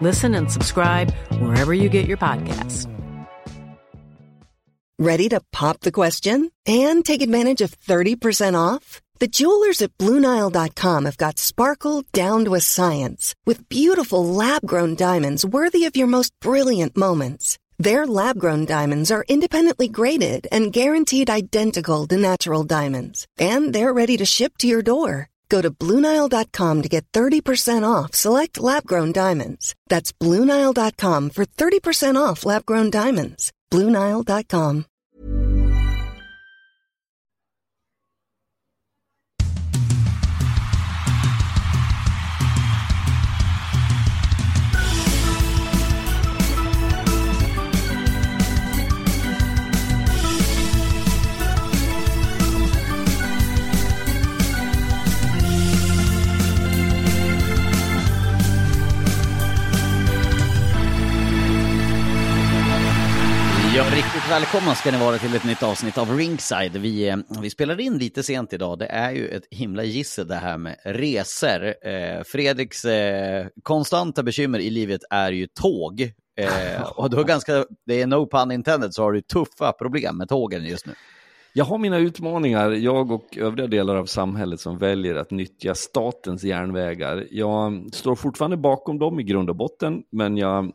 Listen and subscribe wherever you get your podcasts. Ready to pop the question and take advantage of 30% off? The jewelers at BlueNile.com have got sparkle down to a science with beautiful lab grown diamonds worthy of your most brilliant moments. Their lab grown diamonds are independently graded and guaranteed identical to natural diamonds, and they're ready to ship to your door. Go to BlueNile.com to get 30% off select lab grown diamonds. That's BlueNile.com for 30% off lab grown diamonds. BlueNile.com. Ja, riktigt välkomna ska ni vara till ett nytt avsnitt av Ringside. Vi, eh, vi spelar in lite sent idag. Det är ju ett himla gissel det här med resor. Eh, Fredriks eh, konstanta bekymmer i livet är ju tåg. Eh, och du har ganska, det är no pun intended, så har du tuffa problem med tågen just nu. Jag har mina utmaningar, jag och övriga delar av samhället som väljer att nyttja statens järnvägar. Jag står fortfarande bakom dem i grund och botten, men jag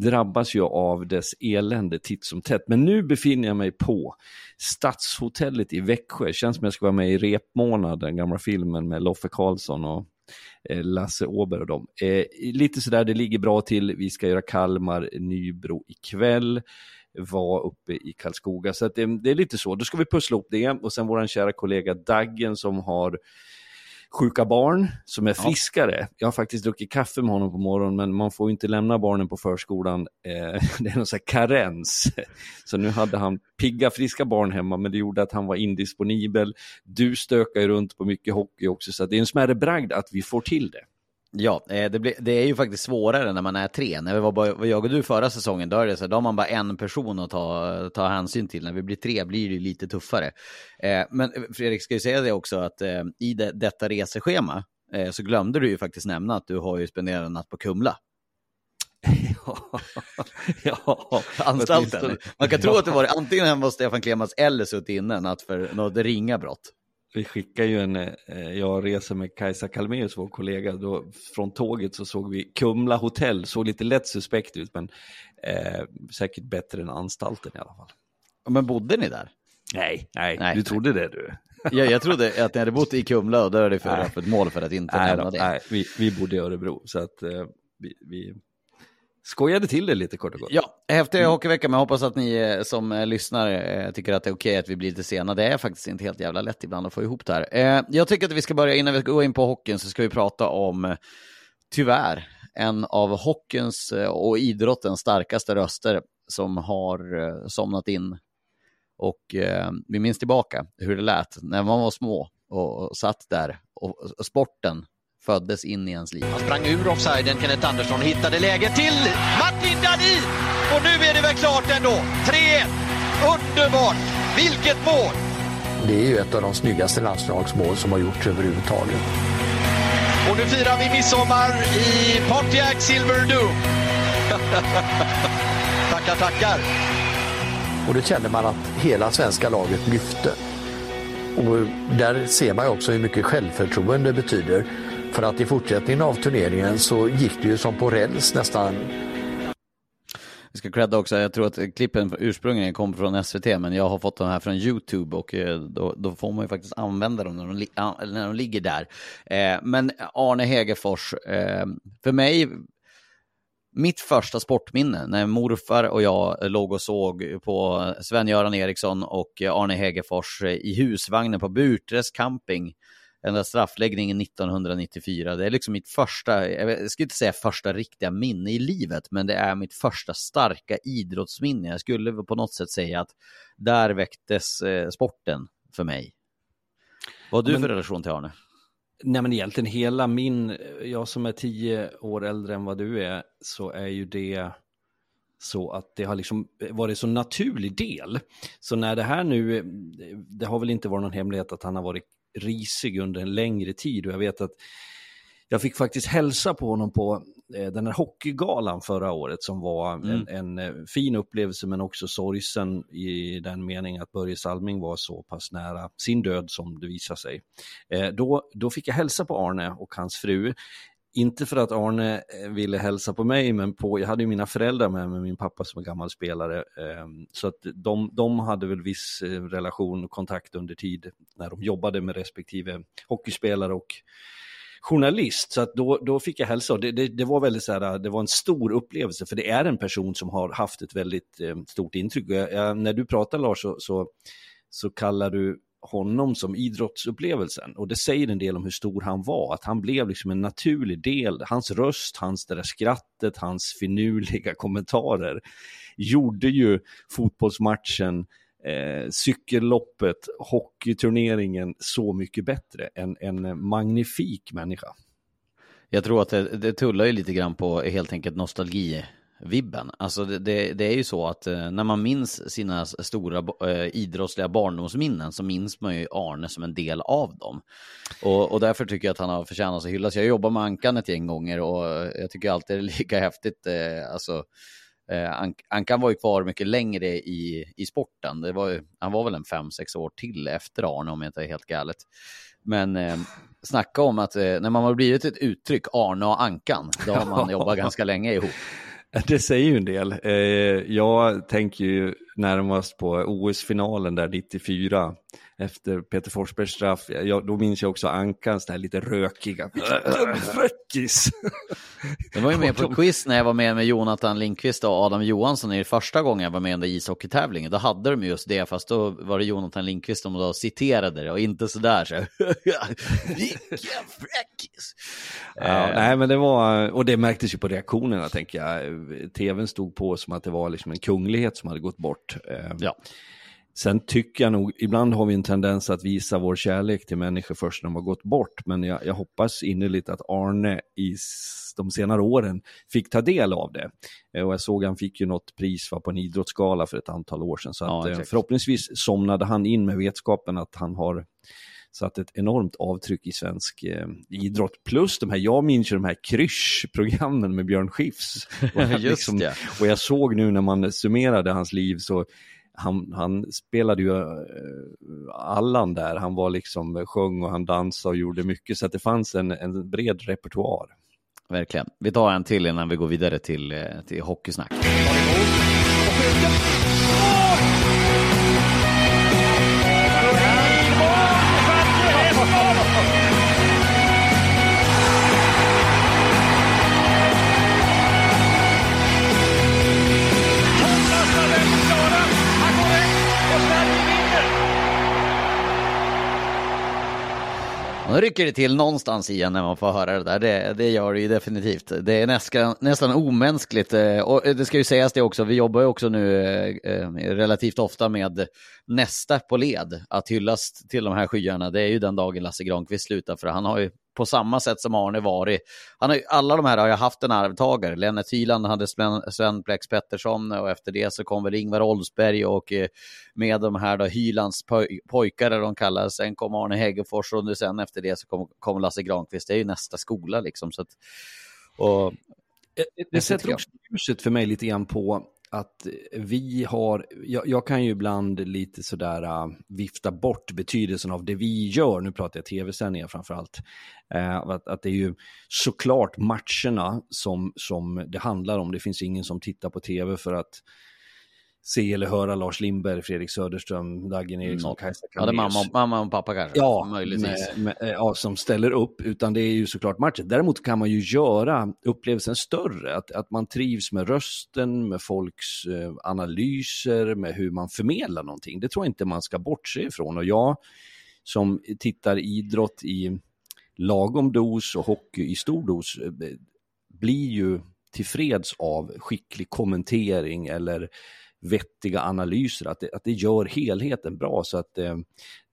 drabbas ju av dess elände titt som tätt. Men nu befinner jag mig på Stadshotellet i Växjö. Känns som jag ska vara med i Repmånad, den gamla filmen med Loffe Karlsson och eh, Lasse Åberg och dem. Eh, lite sådär, det ligger bra till. Vi ska göra Kalmar, Nybro ikväll var uppe i Karlskoga. Så att det, det är lite så, då ska vi pussla ihop det. Och sen vår kära kollega Daggen som har sjuka barn som är friskare. Jag har faktiskt druckit kaffe med honom på morgonen, men man får inte lämna barnen på förskolan. Eh, det är någon sån här karens. Så nu hade han pigga, friska barn hemma, men det gjorde att han var indisponibel. Du stökar ju runt på mycket hockey också, så det är en smärre bragd att vi får till det. Ja, eh, det, blir, det är ju faktiskt svårare när man är tre. När vi var bara, jag och du förra säsongen, då, är det så, då har man bara en person att ta, ta hänsyn till. När vi blir tre blir det ju lite tuffare. Eh, men Fredrik, ska ju säga det också att eh, i det, detta reseschema eh, så glömde du ju faktiskt nämna att du har ju spenderat en natt på Kumla. ja, Anstalten. Man kan tro att det var antingen hemma hos Stefan Klemans eller suttit inne en natt för något ringa brott. Vi skickar ju en, eh, jag reser med Kajsa Kalmeus, vår kollega, då, från tåget så såg vi Kumla hotell, såg lite lätt suspekt ut, men eh, säkert bättre än anstalten i alla fall. Men bodde ni där? Nej, nej, Nej. du trodde det du. Ja, jag trodde att ni hade bott i Kumla och då är det för öppet mål för att inte Nej, nämna då, det. nej vi, vi bodde i Örebro, så att eh, vi, vi skojade till det lite kort och gott. Ja, häftig hockeyvecka, men jag hoppas att ni eh, som eh, lyssnar eh, tycker att det är okej att vi blir lite sena. Det är faktiskt inte helt jävla lätt ibland att få ihop det här. Jag tycker att vi ska börja, innan vi går in på hockeyn, så ska vi prata om, tyvärr, en av hockeyns och idrottens starkaste röster som har somnat in. Och vi minns tillbaka hur det lät när man var små och, satt där och sporten föddes in i ens liv. Han sprang ur offsiden, Kenneth Andersson hittade läget till Martin Dahlin! Och nu är det väl klart ändå. 3-1. Underbart! Vilket mål! Det är ju ett av de snyggaste landslagsmål som har gjorts överhuvudtaget. Och nu firar vi midsommar i Pontiac Silver Dome. tackar, tackar. Och det kände man att hela svenska laget lyfte. Och där ser man ju också hur mycket självförtroende betyder. För att i fortsättningen av turneringen så gick det ju som på räls nästan. Vi ska credda också, jag tror att klippen ursprungligen kom från SVT, men jag har fått de här från YouTube och eh, då, då får man ju faktiskt använda dem när de, när de ligger där. Eh, men Arne Hegerfors, eh, för mig, mitt första sportminne när morfar och jag låg och såg på Sven-Göran Eriksson och Arne Hegerfors i husvagnen på Burträsk camping den där straffläggningen 1994. Det är liksom mitt första, jag skulle inte säga första riktiga minne i livet, men det är mitt första starka idrottsminne. Jag skulle på något sätt säga att där väcktes eh, sporten för mig. Vad har du men, för relation till Arne? Nej men egentligen hela min, jag som är tio år äldre än vad du är, så är ju det så att det har liksom varit så naturlig del. Så när det här nu, det har väl inte varit någon hemlighet att han har varit risig under en längre tid och jag vet att jag fick faktiskt hälsa på honom på eh, den här hockeygalan förra året som var mm. en, en, eh, fin upplevelse men också sorgsen i den meningen att Börje Salming var så pass nära sin död som det visade sig. Eh, då, då fick jag hälsa på Arne och hans fru. Inte för att Arne eh, ville hälsa på mig, men på, jag hade ju mina föräldrar med mig, min pappa som är gammal spelare. Ehm, så att de, de hade väl viss eh, relation och kontakt under tid när de jobbade med respektive hockeyspelare och journalist. Så att då, då fick jag hälsa och det, det, det, var väldigt så här, det var en stor upplevelse för det är en person som har haft ett väldigt ehm, stort intryck. Jag, jag, när du pratar Lars så, så, så kallar du honom som idrottsupplevelsen. Och det säger en del om hur stor han var, att han blev liksom en naturlig del. Hans röst, hans det där skrattet, hans finurliga kommentarer gjorde ju fotbollsmatchen, eh, cykelloppet, hockeyturneringen så mycket bättre. En, en magnifik människa. Jag tror att det, det tullar ju lite grann på helt enkelt nostalgi vibben. Alltså det, det, det, är ju så att eh, när man minns sina stora eh, idrottsliga barndomsminnen så minns man ju Arne som en del av dem. Och, och därför tycker jag att han har förtjänat att hyllas. Jag jobbar med Ankan ett gäng gånger och jag tycker alltid det är lika häftigt. Eh, alltså, eh, Ankan var ju kvar mycket längre i, i sporten. Det var ju, han var väl en fem sex år till efter Arne om jag inte är helt galet. Men eh, snacka om att eh, när man har blivit ett uttryck, Arne och Ankan, då har man jobbat ganska länge ihop. Det säger ju en del. Eh, jag tänker ju närmast på OS-finalen där 94 efter Peter Forsbergs straff. Jag, då minns jag också Ankans där lite rökiga. Rökis! Det var ju med på quiz när jag var med med Jonathan Lindqvist och Adam Johansson i första gången jag var med i ishockeytävlingen. Då hade de just det, fast då var det Jonathan Lindqvist som då citerade det och inte sådär så. Vilken fräckis! Ja, eh. nej, men det var, och det märktes ju på reaktionerna tänker jag. TVn stod på som att det var liksom en kunglighet som hade gått bort. Eh, ja. Sen tycker jag nog, ibland har vi en tendens att visa vår kärlek till människor först när de har gått bort, men jag, jag hoppas innerligt att Arne i de senare åren fick ta del av det. Eh, och jag såg han fick ju något pris var på en idrottsgala för ett antal år sedan, så ja, att, eh, förhoppningsvis somnade han in med vetskapen att han har satt ett enormt avtryck i svensk eh, idrott. Plus de här, jag minns ju de här kryschprogrammen med Björn Skifs. Och, liksom, och jag såg nu när man summerade hans liv så han, han spelade ju uh, Allan där, han var liksom, sjöng och han dansade och gjorde mycket, så att det fanns en, en bred repertoar. Verkligen. Vi tar en till innan vi går vidare till, eh, till hockeysnack. Nu rycker det till någonstans igen när man får höra det där. Det, det gör det ju definitivt. Det är nästan, nästan omänskligt. Eh, och eh, det ska ju sägas det också, vi jobbar ju också nu eh, eh relativt ofta med nästa på led. Att hyllas till de här skyarna, det är ju den dagen Lasse Granqvist slutar. För han har ju på samma sätt som Arne varit. Han har, alla de här har ju haft en arvtagare. Lennart Hyland hade Sven Plex Pettersson och efter det så kom väl Ingvar Oldsberg och eh, med de här då Hylands poj pojkar, de kallas. Sen kom Arne Hegerfors och sen efter det så kom, kom Lasse Granqvist. Det är ju nästa skola liksom. Så att, och, det, det sätter också ljuset för mig lite grann på att vi har, jag, jag kan ju ibland lite sådär uh, vifta bort betydelsen av det vi gör, nu pratar jag tv-sändningar framför allt, uh, äh, att, att det är ju såklart matcherna som, som det handlar om. Det finns ingen som tittar på tv för att se eller höra Lars Lindberg, Fredrik Söderström, Dagen Eriksson, Mm. Kajsa Ja, det är mamma, mamma och pappa kanske? Ja, möjligtvis. med, med, ja, som ställer upp, utan det är ju såklart matchen. Däremot kan man ju göra upplevelsen större, att, att man trivs med rösten, med folks eh, analyser, med hur man förmedlar någonting. Det tror jag inte man ska bortse ifrån. Och jag som tittar idrott i lagom dos och hockey i stor dos eh, blir ju tillfreds av skicklig kommentering eller vettiga analyser, att det, att det gör helheten bra. Så att eh,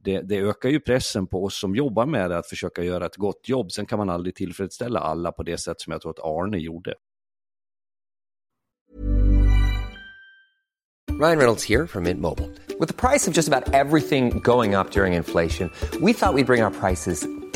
det, det ökar ju pressen på oss som jobbar med det att försöka göra ett gott jobb. Sen kan man aldrig tillfredsställa alla på det sätt som jag tror att Arne gjorde. Ryan Reynolds här från Mint Mobile. Med priset på nästan allt som går upp under inflationen, trodde vi att vi skulle bring våra priser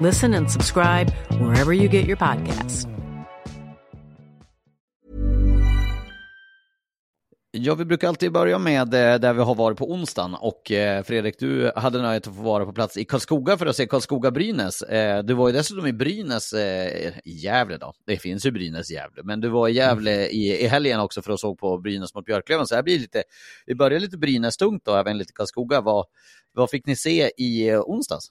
Listen and subscribe wherever you get your podcasts. Ja, vi brukar alltid börja med eh, där vi har varit på onsdagen och eh, Fredrik, du hade nöjet att få vara på plats i Karlskoga för att se Karlskoga-Brynäs. Eh, du var ju dessutom i Brynäs, i Gävle då, det finns ju Brynäs i Gävle, men du var i Gävle i, i helgen också för att såg på Brynäs mot Björklöven, så här blir lite, vi börjar lite Brynäs-tungt då, även lite Karlskoga. Vad, vad fick ni se i onsdags?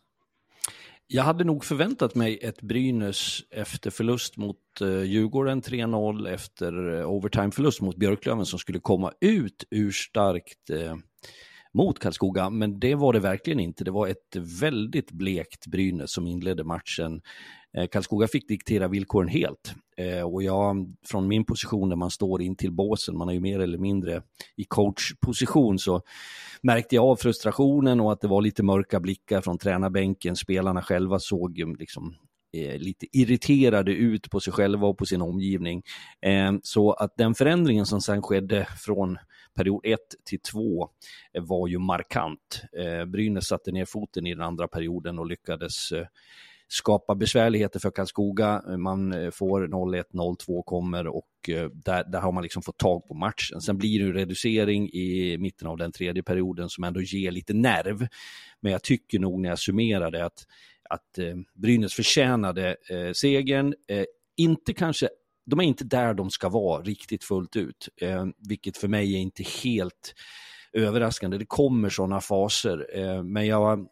Jag hade nog förväntat mig ett Brynäs efter förlust mot eh, Djurgården 3-0, efter eh, overtime-förlust mot Björklöven som skulle komma ut ur starkt eh, mot Karlskoga, men det var det verkligen inte. Det var ett väldigt blekt Brynäs som inledde matchen. Eh, Karlskoga fick diktera villkoren helt eh, och jag, från min position där man står in till båsen, man är ju mer eller mindre i coachposition, så märkte jag av frustrationen och att det var lite mörka blickar från tränarbänken. Spelarna själva såg ju liksom eh, lite irriterade ut på sig själva och på sin omgivning. Eh, så att den förändringen som sen skedde från period 1 till 2 eh, var ju markant. Eh, Brynäs satte ner foten i den andra perioden och lyckades eh, skapa besvärligheter för Karlskoga. Man får 0-1, 0-2 kommer och där, där har man liksom fått tag på matchen. Sen blir det en reducering i mitten av den tredje perioden som ändå ger lite nerv. Men jag tycker nog när jag summerar det att, att Brynäs förtjänade eh, segern. Eh, inte kanske de är inte där de ska vara riktigt fullt ut, eh, vilket för mig är inte helt överraskande. Det kommer sådana faser, eh, men jag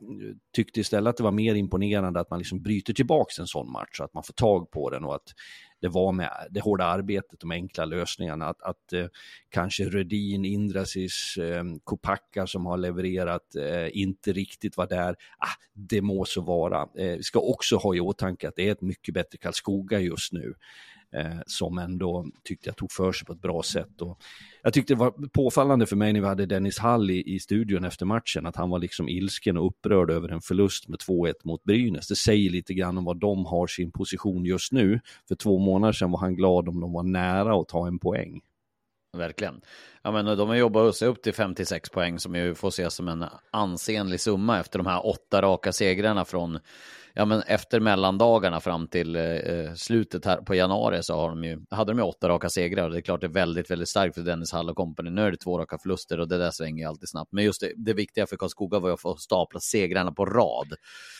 tyckte istället att det var mer imponerande att man liksom bryter tillbaka en sån match, att man får tag på den och att det var med det hårda arbetet, de enkla lösningarna, att, att eh, kanske Rödin, Indrasis, eh, Kopacka som har levererat eh, inte riktigt var där. Ah, det må så vara. Eh, vi ska också ha i åtanke att det är ett mycket bättre Karlskoga just nu eh, som ändå tyckte jag tog för sig på ett bra sätt. Och jag tyckte det var påfallande för mig när vi hade Dennis Hall i, i studion efter matchen, att han var liksom ilsken och upprörd över en förlust med 2-1 mot Brynäs. Det säger lite grann om vad de har sin position just nu. För två månader sedan var han glad om de var nära att ta en poäng. Verkligen. Ja, men eh, de har jobbat sig upp till 56 poäng som ju får ses som en ansenlig summa efter de här åtta raka segrarna från ja, men efter mellandagarna fram till eh, slutet här på januari så har de ju, hade de ju åtta raka segrar det är klart det är väldigt, väldigt starkt för Dennis Hall och company. Nu är det två raka förluster och det där svänger ju alltid snabbt. Men just det, det viktiga för Karlskoga var ju att få stapla segrarna på rad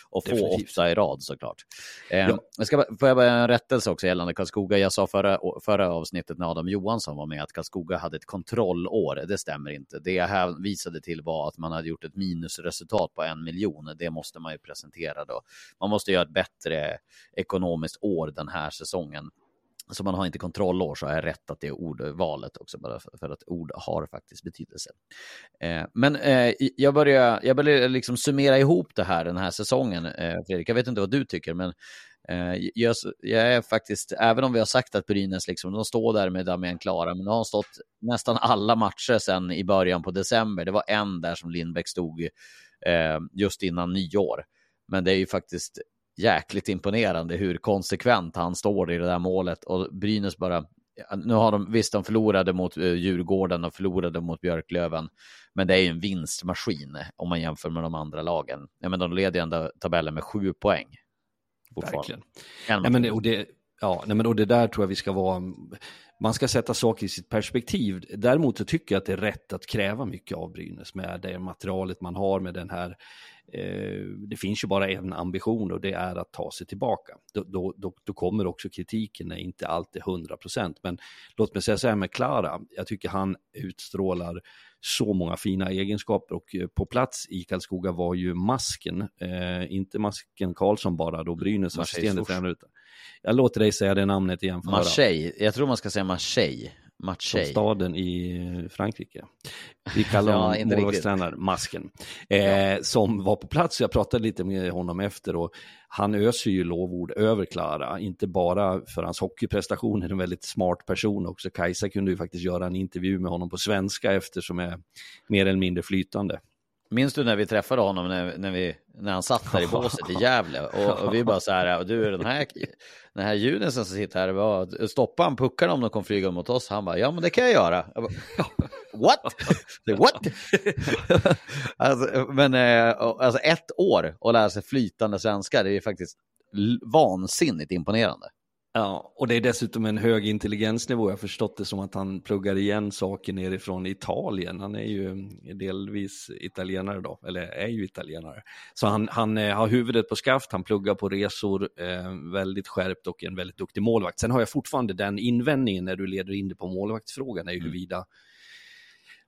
och få åtta i rad såklart. Eh, Ja. jag ska, får jag bara en rättelse också gällande Karlskoga? Jag sa förra, förra avsnittet när Adam Johansson var med att Karlskoga hade ett kontrollår. Det stämmer inte. Det jag här visade till var att man hade gjort ett minusresultat på en miljon. Det måste man ju presentera då. Man måste göra ett bättre ekonomiskt år den här säsongen. Så man har inte kontrollår så har jag rätt att det är ordvalet också, bara för, för att ord har faktiskt betydelse. Eh, men eh, jag börjar, jag börjar liksom summera ihop det här den här säsongen, eh, Fredrik. Jag vet inte vad du tycker, men eh, jag, jag är faktiskt, även om vi har sagt att Brynäs, liksom, de står där med Damien Klara, men de har stått nästan alla matcher sedan i början på december. Det var en där som Lindbäck stod eh, just innan nyår. Men det är ju faktiskt jäkligt imponerande hur konsekvent han står i det där målet och Brynäs bara nu har de, visst de förlorade mot eh, Djurgården och förlorade mot Björklöven, men det är ju en vinstmaskin om man jämför med de andra lagen. Ja, men de leder ju ändå tabellen med sju poäng. Verkligen. En Nej, men, och det, ja, nej, men och det där tror jag vi ska vara, man ska sätta saker i sitt perspektiv. Däremot så tycker jag att det är rätt att kräva mycket av Brynäs med det materialet man har med den här, eh, det finns ju bara en ambition och det är att ta sig tillbaka. Då, då, då, kommer också kritiken när inte allt är 100 procent. Men låt mig säga så här med Klara, jag tycker han utstrålar så många fina egenskaper och eh, på plats i Karlskoga var ju masken, eh, inte masken Karlsson bara då Brynäs assisterande tränare. Jag låter dig säga det namnet igen. Marseille, jag tror man ska säga Marseille. Som Marseille. staden i Frankrike. Vi kallar Ja, honom inte målvaktstränare Masken. Eh, Som var på plats, jag pratade lite med honom efter och han öser ju lovord över Klara. Inte bara för hans hockeyprestationer, en väldigt smart person också. Kajsa kunde ju faktiskt göra en intervju med honom på svenska eftersom är mer eller mindre flytande. Minns du när vi träffade honom när, när, vi, när han satt där i båset i Gävle? Och, och vi bara så här, och du den här, den här ljuden som sitter här, var, stoppa han puckarna om de kom flyga mot oss? Han bara, ja men det kan jag göra. Jag bara, What? What? alltså, men eh, alltså ett år och lära sig flytande svenska, det är faktiskt vansinnigt imponerande. Ja, och det är dessutom en hög intelligensnivå. Jag har förstått det som att han pluggar igen saker nerifrån Italien. Han är ju delvis italienare då, eller är ju italienare. Så han, han eh, har huvudet på skaft, han pluggar på resor, eh, väldigt skärpt och en väldigt duktig målvakt. Sen har jag fortfarande den invändningen när du leder in det på målvaktsfrågan, är ju huruvida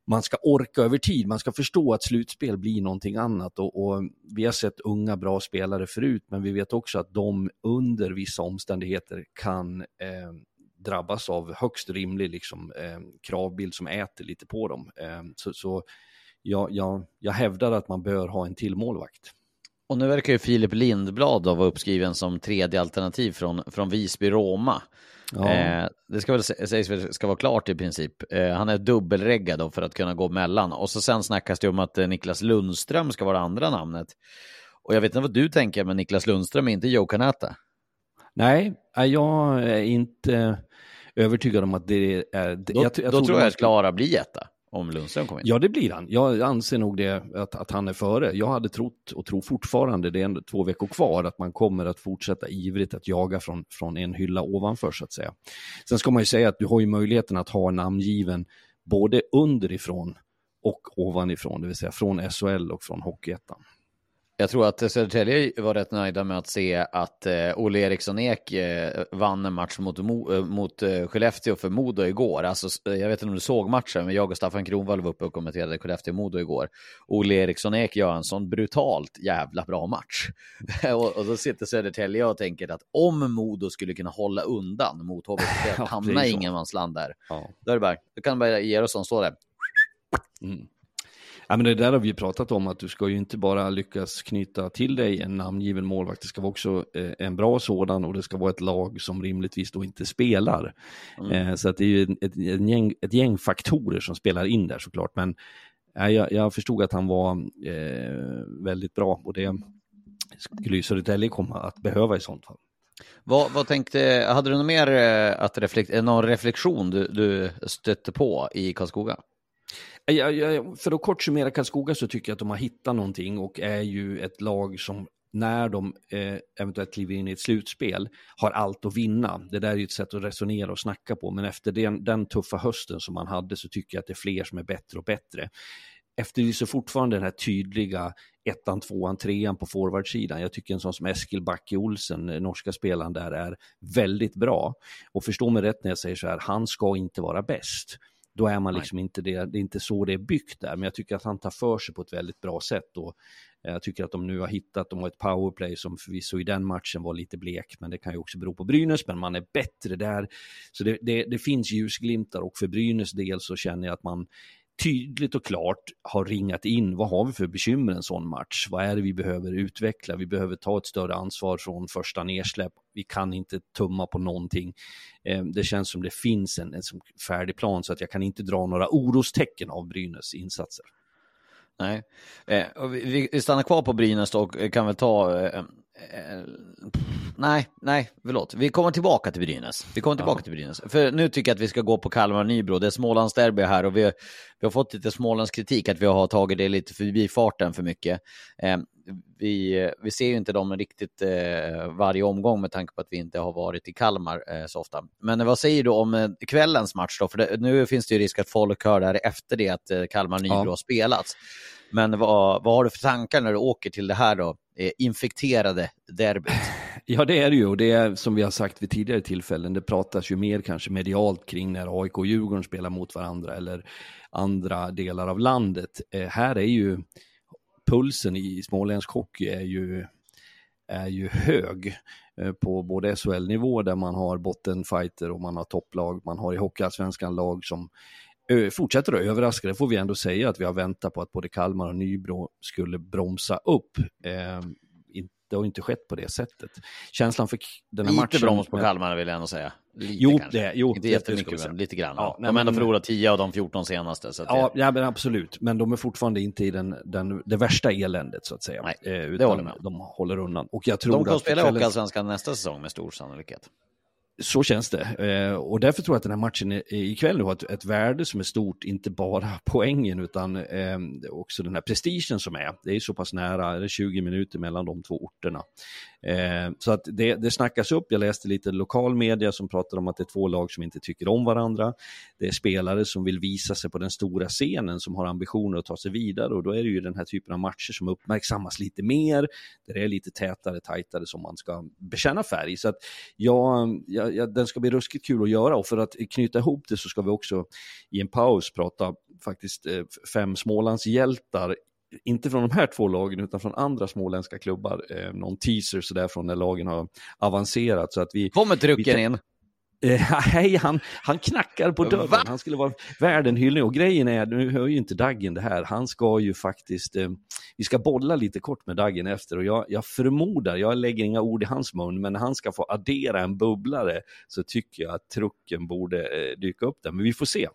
man ska orka över tid, man ska förstå att slutspel blir någonting annat och, och vi har sett unga bra spelare förut, men vi vet också att de under vissa omständigheter kan eh, drabbas av högst rimlig liksom, eh, kravbild som äter lite på dem. Eh, så så jag, jag, jag hävdar att man bör ha en till målvakt. Och nu verkar ju Filip Lindblad då vara uppskriven som tredje alternativ från, från Visby-Roma. Ja. Eh, det ska väl sä- sägs väl ska vara klart i princip. Eh, han är dubbelreggad då för att kunna gå mellan. Och så sen snackas det om att eh, Niklas Lundström ska vara andra namnet. Och jag vet inte vad du tänker, men Niklas Lundström är inte Joe Kanata. Nej, jag är inte övertygad om att det är... Då, jag, då trodde tror jag att Klara blir etta om Lundström kommer in. Ja, det blir han. Jag anser nog det, att, att han är före. Jag hade trott och tror fortfarande, det är ändå två veckor kvar, att man kommer att fortsätta ivrigt att jaga från, från en hylla ovanför så att säga. Sen ska man ju säga att du har ju möjligheten att ha namngiven både underifrån och ovanifrån, det vill säga från SHL och från Hockeyettan. Jag tror att Södertälje var rätt nöjda med att se att eh, Olle Eriksson Ek eh, vann en match mot, Mo, eh, mot eh, Skellefteå för Modo igår. Alltså, jag vet inte om du såg matchen, men jag och Staffan Kronwall var uppe och kommenterade Skellefteå-Modo igår. Olle Eriksson Ek gör en sån brutalt jävla bra match. och, och då sitter Södertälje och tänker att om Modo skulle kunna hålla undan mot HV71, Ja, hamna i ingenmansland där, Ja. då är det bara, då kan bara Gerosson stå där. Mm. Ja, men det där har vi pratat om, att du ska ju inte bara lyckas knyta till dig en namngiven målvakt, det ska vara också eh, en bra sådan och det ska vara ett lag som rimligtvis då inte spelar. Eh, så att det är ju ett, ett, gäng, ett gäng faktorer som spelar in där såklart, men jag, jag förstod att han var eh, väldigt bra och det skulle ju Södertälje komma att behöva i sånt fall. Vad, vad tänkte, hade du något mer eh, att reflekt, någon reflektion du, du stötte på i Karlskoga? Jag, jag, för att kort summera Karlskoga så tycker jag att de har hittat någonting och är ju ett lag som när de eh, eventuellt kliver in i ett slutspel har allt att vinna. Det där är ju ett sätt att resonera och snacka på, men efter den, den tuffa hösten som man hade så tycker jag att det är fler som är bättre och bättre. Efterlyser fortfarande den här tydliga ettan, tvåan, trean på forwardsidan. Jag tycker en sån som Eskil Backe Olsen, eh, norska spelaren där, är väldigt bra. Och förstå mig rätt när jag säger så här, han ska inte vara bäst. Då är man liksom Nej. inte det, det är inte så det är byggt där, men jag tycker att han tar för sig på ett väldigt bra sätt. Och jag tycker att de nu har hittat, de har ett powerplay som förvisso i den matchen var lite blek, men det kan ju också bero på Brynäs, men man är bättre där. Så det, det, det finns ljusglimtar och för Brynäs del så känner jag att man tydligt och klart har ringat in vad har vi för bekymmer en sån match? Vad är det vi behöver utveckla? Vi behöver ta ett större ansvar från första nedsläpp. Vi kan inte tumma på någonting. Eh, det känns som det finns en, en färdig plan så att jag kan inte dra några orostecken av Brynäs insatser. Nej, eh, vi, vi, stannar kvar på Brynäs och kan väl ta Eh, nej, nej, förlåt. Vi kommer tillbaka till Brynäs. Vi kommer tillbaka ja. till Brynäs. För nu tycker jag att vi ska gå på Kalmar Nybro. Det är Smålandsderby här och vi, vi har fått lite Smålandskritik att vi har tagit det lite förbi farten för mycket. Eh, vi, vi ser ju inte dem riktigt eh, varje omgång med tanke på att vi inte har varit i Kalmar eh, så ofta. Men vad säger du om eh, kvällens match då? För det, nu finns det ju risk att folk hör det här efter det att eh, Kalmar Nybro ja. har spelats. Men vad, vad har du för tankar när du åker till det här då? Eh, infekterade derbyt? Ja, det är det ju och det är som vi har sagt vid tidigare tillfällen. Det pratas ju mer kanske medialt kring när AIK och Djurgården spelar mot varandra eller andra delar av landet. Eh, här är ju pulsen i småländsk hockey är ju, är ju hög eh, på både SHL-nivå där man har bottenfighter och man har topplag. Man har i Hockeyallsvenskan lag som fortsätter att överraska, det får vi ändå säga att vi har väntat på att både Kalmar och Nybro skulle bromsa upp. Eh, det har inte skett på det sättet. Känslan för den här lite matchen... Lite broms på Kalmar vill jag ändå säga. Lite jo, det, jo, inte jättemycket, men lite grann. Ja, de har ändå förlorat 10 av de 14 senaste. Så ja, det... ja, men absolut. Men de är fortfarande inte i den, den, det värsta eländet, så att säga. Nej, eh, det håller med. De håller undan. Och jag tror de kommer att spela i Hockeyallsvenskan nästa säsong med stor sannolikhet. Så känns det. Eh, och därför tror jag att den här matchen ikväll nu har ett, ett värde som är stort, inte bara poängen utan eh, också den här prestigen som är. Det är så pass nära, det är 20 minuter mellan de två orterna. Eh, så att det, det snackas upp, jag läste lite lokal media som pratar om att det är två lag som inte tycker om varandra. Det är spelare som vill visa sig på den stora scenen som har ambitioner att ta sig vidare och då är det ju den här typen av matcher som uppmärksammas lite mer, där det är lite tätare, tajtare som man ska bekänna färg. Så att jag, jag, jag, den ska bli ruskigt kul att göra och för att knyta ihop det så ska vi också i en paus prata faktiskt eh, fem Smålandshjältar inte från de här två lagen utan från andra småländska klubbar. Eh, någon teaser sådär från när lagen har avancerat. Så att vi, Kommer trucken in? Eh, nej, han, han knackar på dörren. Va? Han skulle vara värd en hyllning. Och grejen är, nu hör ju inte Daggen det här, han ska ju faktiskt, eh, vi ska bolla lite kort med Daggen efter och jag, jag förmodar, jag lägger inga ord i hans mun, men han ska få addera en bubblare så tycker jag att trucken borde eh, dyka upp där. Men vi får se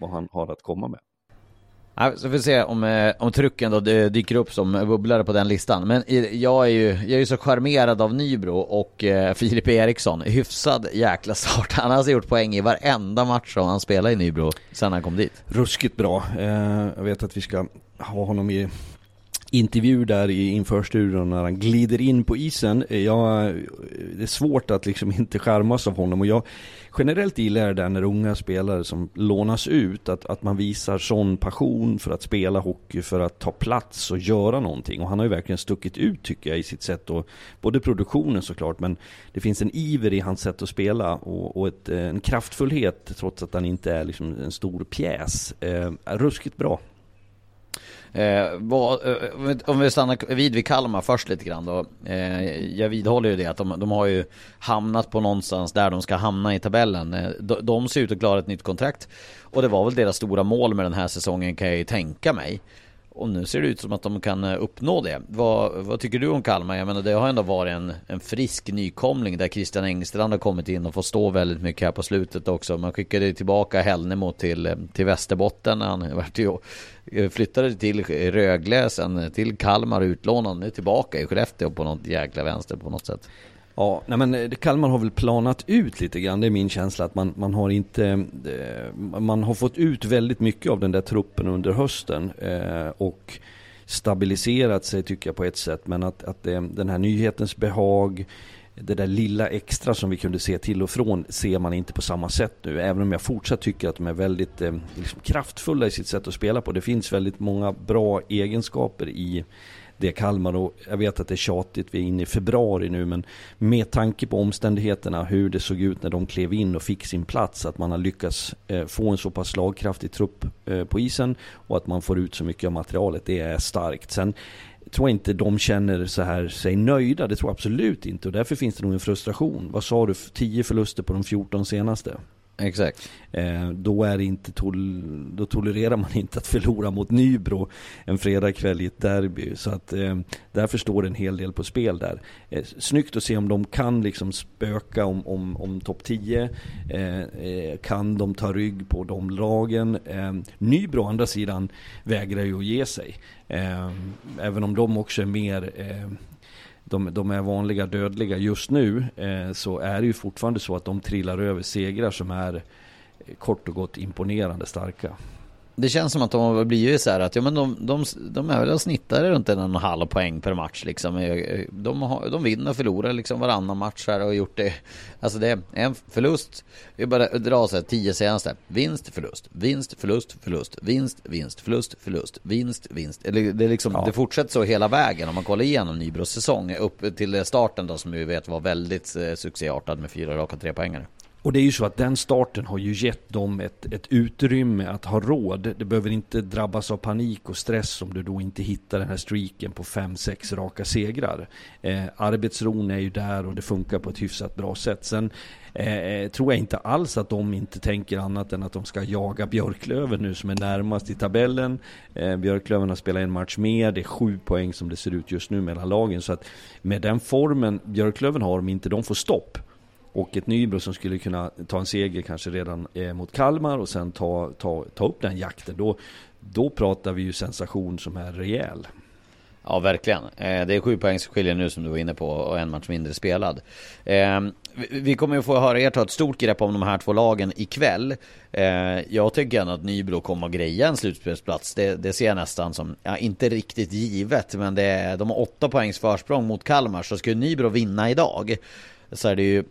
vad han har att komma med. Ja, så får vi se om, eh, om trucken då eh, dyker upp som bubblare på den listan. Men jag är ju, jag är ju så charmerad av Nybro och eh, Filip Eriksson. Hyfsad jäkla start. Han har alltså gjort poäng i varenda match som han spelar i Nybro sen han kom dit. Ruskigt bra. Eh, jag vet att vi ska ha honom i intervju där i införstudion när han glider in på isen. Jag, det är svårt att liksom inte skärmas av honom och jag generellt gillar jag det där när unga spelare som lånas ut, att, att man visar sån passion för att spela hockey, för att ta plats och göra någonting. Och han har ju verkligen stuckit ut tycker jag i sitt sätt och både produktionen såklart, men det finns en iver i hans sätt att spela och, och ett, en kraftfullhet trots att han inte är liksom en stor pjäs. Eh, ruskigt bra. Eh, vad, eh, om vi stannar vid vid Kalmar först lite grann då. Eh, jag vidhåller ju det att de, de, har ju hamnat på någonstans där de ska hamna i tabellen. Eh, de, de ser ut att klara ett nytt kontrakt. Och det var väl deras stora mål med den här säsongen kan jag ju tänka mig. Och nu ser det ut som att de kan eh, uppnå det. Vad, vad tycker du om Kalmar? Jag menar det har ändå varit en, en frisk nykomling där Christian Engstrand har kommit in och får stå väldigt mycket här på slutet också. Man skickade tillbaka Hällnemo till, eh, till Västerbotten. Han eh, flyttade till Rögle sen till Kalmar utlånad. Nu tillbaka i Skellefteå på något jäkla vänster på något sätt. Ja, nej men eh, Kalmar har väl planat ut lite grann, det är min känsla att man, man har inte, eh, man har fått ut väldigt mycket av den där truppen under hösten eh, och stabiliserat sig tycker jag på ett sätt. Men att, att den här nyhetens behag, det där lilla extra som vi kunde se till och från ser man inte på samma sätt nu. Även om jag fortsatt tycker att de är väldigt eh, liksom kraftfulla i sitt sätt att spela på. Det finns väldigt många bra egenskaper i det Kalmar och jag vet att det är tjatigt, vi är inne i februari nu men med tanke på omständigheterna hur det såg ut när de klev in och fick sin plats att man har lyckats eh, få en så pass slagkraftig trupp eh, på isen och att man får ut så mycket av materialet, det är starkt. Sen tror jag inte de känner så här, sig nöjda, det tror jag absolut inte och därför finns det nog en frustration. Vad sa du, 10 förluster på de 14 senaste? Exakt. Eh, då, är inte tol då tolererar man inte att förlora mot Nybro en fredagkväll i ett derby. Så att eh, därför står det en hel del på spel där. Eh, snyggt att se om de kan liksom spöka om, om, om topp 10. Eh, eh, kan de ta rygg på de lagen? Eh, Nybro å andra sidan vägrar ju att ge sig. Eh, även om de också är mer eh, de, de är vanliga dödliga just nu eh, så är det ju fortfarande så att de trillar över segrar som är eh, kort och gott imponerande starka. Det känns som att de har blivit så här att ja, men de, de, de är väl och snittar runt en och en halv poäng per match liksom. Eh, de, har, de vinner och förlorar liksom varannan match här och gjort det. Alltså det är en förlust. Vi bara drar så här tio senaste. Vinst, förlust, vinst, förlust, förlust, vinst, vinst, förlust, förlust, vinst, vinst. Det, det, liksom, ja. det fortsätter så hela vägen om man kollar igenom Nybros säsong upp till starten då som vi vet var väldigt eh, succéartad med fyra raka tre poängare. Och det är ju så att den starten har ju gett dem ett, ett utrymme att ha råd. Det behöver inte drabbas av panik och stress om du då inte hittar den här streaken på 5-6 raka segrar. Eh, arbetsron är ju där och det funkar på ett hyfsat bra sätt. Sen eh, tror jag inte alls att de inte tänker annat än att de ska jaga Björklöven nu som är närmast i tabellen. Eh, Björklöven har spelat en match mer, det är sju poäng som det ser ut just nu mellan lagen. Så att med den formen Björklöven har, om inte de får stopp, och ett Nybro som skulle kunna ta en seger kanske redan eh, mot Kalmar och sen ta, ta, ta upp den jakten. Då, då pratar vi ju sensation som är rejäl. Ja, verkligen. Eh, det är sju poäng som skiljer nu som du var inne på och en match mindre spelad. Eh, vi kommer ju få höra er ta ett stort grepp om de här två lagen ikväll. Eh, jag tycker ändå att Nybro kommer att greja en slutspelsplats. Det, det ser jag nästan som, ja, inte riktigt givet, men det de har åtta poängs försprång mot Kalmar, så skulle Nybro vinna idag så är det ju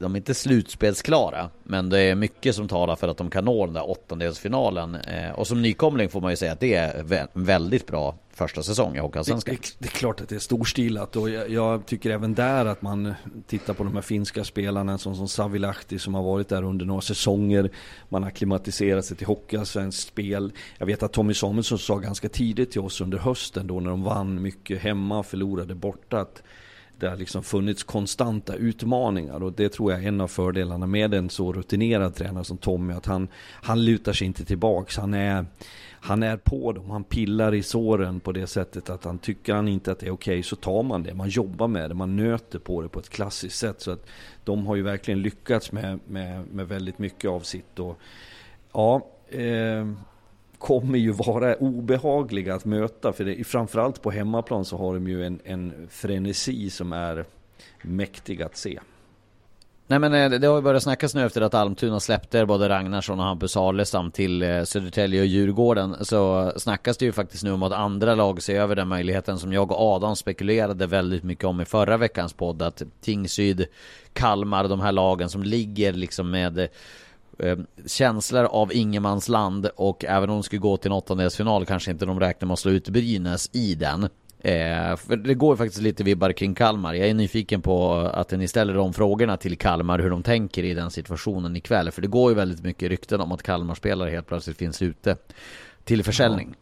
de är inte slutspelsklara, men det är mycket som talar för att de kan nå den där åttondelsfinalen. Eh, och som nykomling får man ju säga att det är en väldigt bra första säsong i Hockeyallsvenskan. Det, det, det, är klart att det är storstilat och jag, jag, tycker även där att man tittar på de här finska spelarna som, som Savilahti som har varit där under några säsonger. Man har klimatiserat sig till Hockeyallsvenskt spel. Jag vet att Tommy Samuelsson sa ganska tidigt till oss under hösten då när de vann mycket hemma och förlorade borta att det har liksom funnits konstanta utmaningar och det tror jag är en av fördelarna med en så rutinerad tränare som Tommy. Att han, han lutar sig inte tillbaks. Han är, han är på dem. Han pillar i såren på det sättet att han tycker han inte att det är okej okay, så tar man det. Man jobbar med det. Man nöter på det på ett klassiskt sätt. Så att de har ju verkligen lyckats med, med, med väldigt mycket av sitt. Och, ja, eh, kommer ju vara obehagliga att möta. För det, framförallt på hemmaplan så har de ju en, en frenesi som är mäktig att se. Nej men eh, det har ju börjat snackas nu efter att Almtuna släppte både Ragnarsson och Hampus Alestam till eh, Södertälje och Djurgården. Så snackas det ju faktiskt nu om att andra lag ser över den möjligheten som jag och Adam spekulerade väldigt mycket om i förra veckans podd. Att Tingsryd, Kalmar, de här lagen som ligger liksom med eh, eh, känslor av ingenmansland och även om de skulle gå till en åttondelsfinal kanske inte de räknar med att slå ut Brynäs i den. Eh, för det går faktiskt lite vibbar kring Kalmar. Jag är nyfiken på att ni ställer de frågorna till Kalmar, hur de tänker i den situationen ikväll. För det går ju väldigt mycket rykten om att Kalmar-spelare helt plötsligt finns ute till försäljning.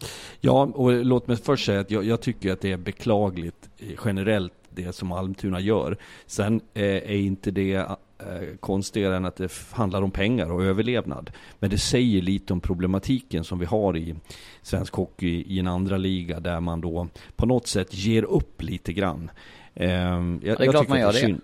Ja. ja, och låt mig först säga att jag, jag tycker att det är beklagligt eh, generellt det som Almtuna gör. Sen eh, är inte det Eh, konstigare än att det handlar om pengar och överlevnad. Men det säger lite om problematiken som vi har i svensk hockey i en andra liga där man då på något sätt ger upp lite grann. Eh, jag, det är klart man gör det.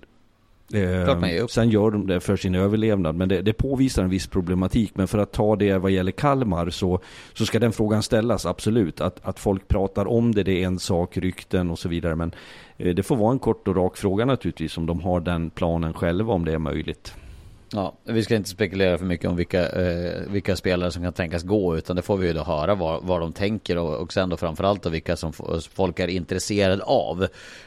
Eh, sen gör de det för sin överlevnad. Men det, det påvisar en viss problematik. Men för att ta det vad gäller Kalmar så, så ska den frågan ställas, absolut. Att, att folk pratar om det, det är en sak, rykten och så vidare. Men Eh, det får vara en kort och rak fråga naturligtvis om de har den planen själva, om det är möjligt. Ja, vi ska inte spekulera för mycket om vilka, eh, vilka spelare som kan tänkas gå, utan det får vi ju då höra vad, vad de tänker och, och sen då framförallt då vilka som folk är intresserade av.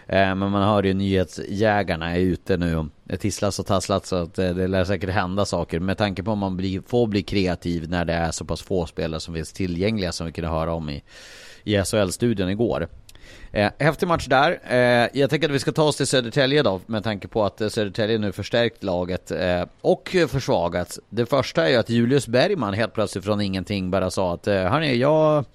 Eh, men man hör ju nyhetsjägarna är ute nu och tisslas och tasslat så att eh, det lär säkert hända saker med tanke på om man blir, får bli kreativ när det är så pass få spelare som finns tillgängliga som vi kunde höra om i, i SHL-studion igår. Eh, häftig match där. Eh, jag tänker att vi ska ta oss till Södertälje då, med tanke på att eh, Södertälje nu förstärkt laget eh, och försvagats. Det första är ju att Julius Bergman helt plötsligt från ingenting bara sa att eh, hörni, jag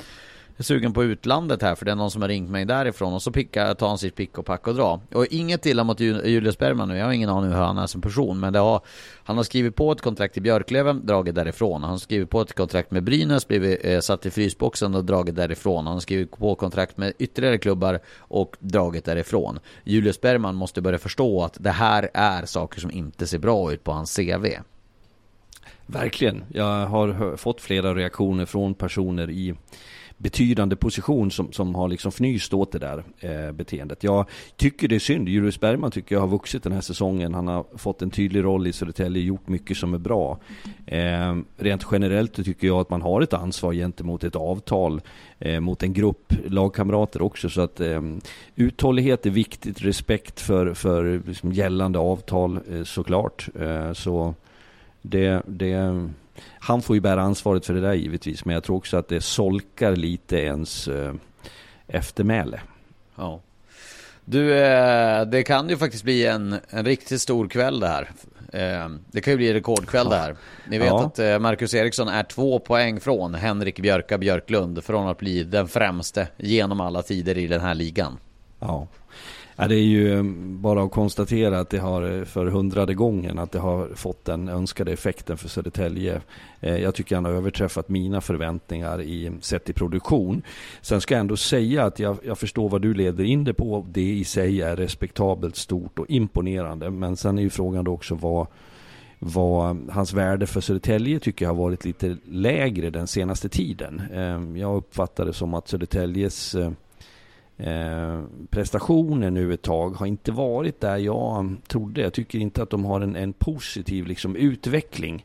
är sugen på utlandet här för det är någon som har ringt mig därifrån och så pickar, tar han sitt pick och pack och dra. Och inget illa mot Julius Bergman nu, jag har ingen aning hur han är som person men det har, han har skrivit på ett kontrakt i Björklöven, dragit därifrån. Han har skrivit på ett kontrakt med Brynäs, blivit eh, satt i frysboxen och dragit därifrån. Han har skrivit på kontrakt med ytterligare klubbar och dragit därifrån. Julius Bergman måste börja förstå att det här är saker som inte ser bra ut på hans CV. Verkligen. Jag har fått flera reaktioner från personer i betydande position som, som har liksom fnyst åt det där eh, beteendet. Jag tycker det är synd. Julius Bergman tycker jag har vuxit den här säsongen. Han har fått en tydlig roll i Södertälje, gjort mycket som är bra. Eh, rent generellt tycker jag att man har ett ansvar gentemot ett avtal eh, mot en grupp lagkamrater också. Så att eh, uthållighet är viktigt, respekt för, för liksom gällande avtal eh, såklart. Eh, så det, det han får ju bära ansvaret för det där givetvis, men jag tror också att det solkar lite ens eh, eftermäle. Ja. Du, eh, det kan ju faktiskt bli en, en riktigt stor kväll det här. Eh, det kan ju bli rekordkväll ja. det här. Ni vet ja. att Marcus Eriksson är två poäng från Henrik Björka Björklund från att bli den främste genom alla tider i den här ligan. Ja. Ja, det är ju ehm, bara att konstatera att det har eh, för hundrade gången att det har fått den önskade effekten för Södertälje. Eh, jag tycker han har överträffat mina förväntningar i, sett i produktion. Sen ska jag ändå säga att jag, jag förstår vad du leder in det på. Det i sig är respektabelt, stort och imponerande. Men sen är ju frågan då också vad vad ehm, hans värde för Södertälje tycker jag har varit lite lägre den senaste tiden. Ehm, jag uppfattar det som att Södertäljes Eh, nu ett tag har inte varit där jag trodde. Jag tycker inte att de har en, en positiv liksom, utveckling.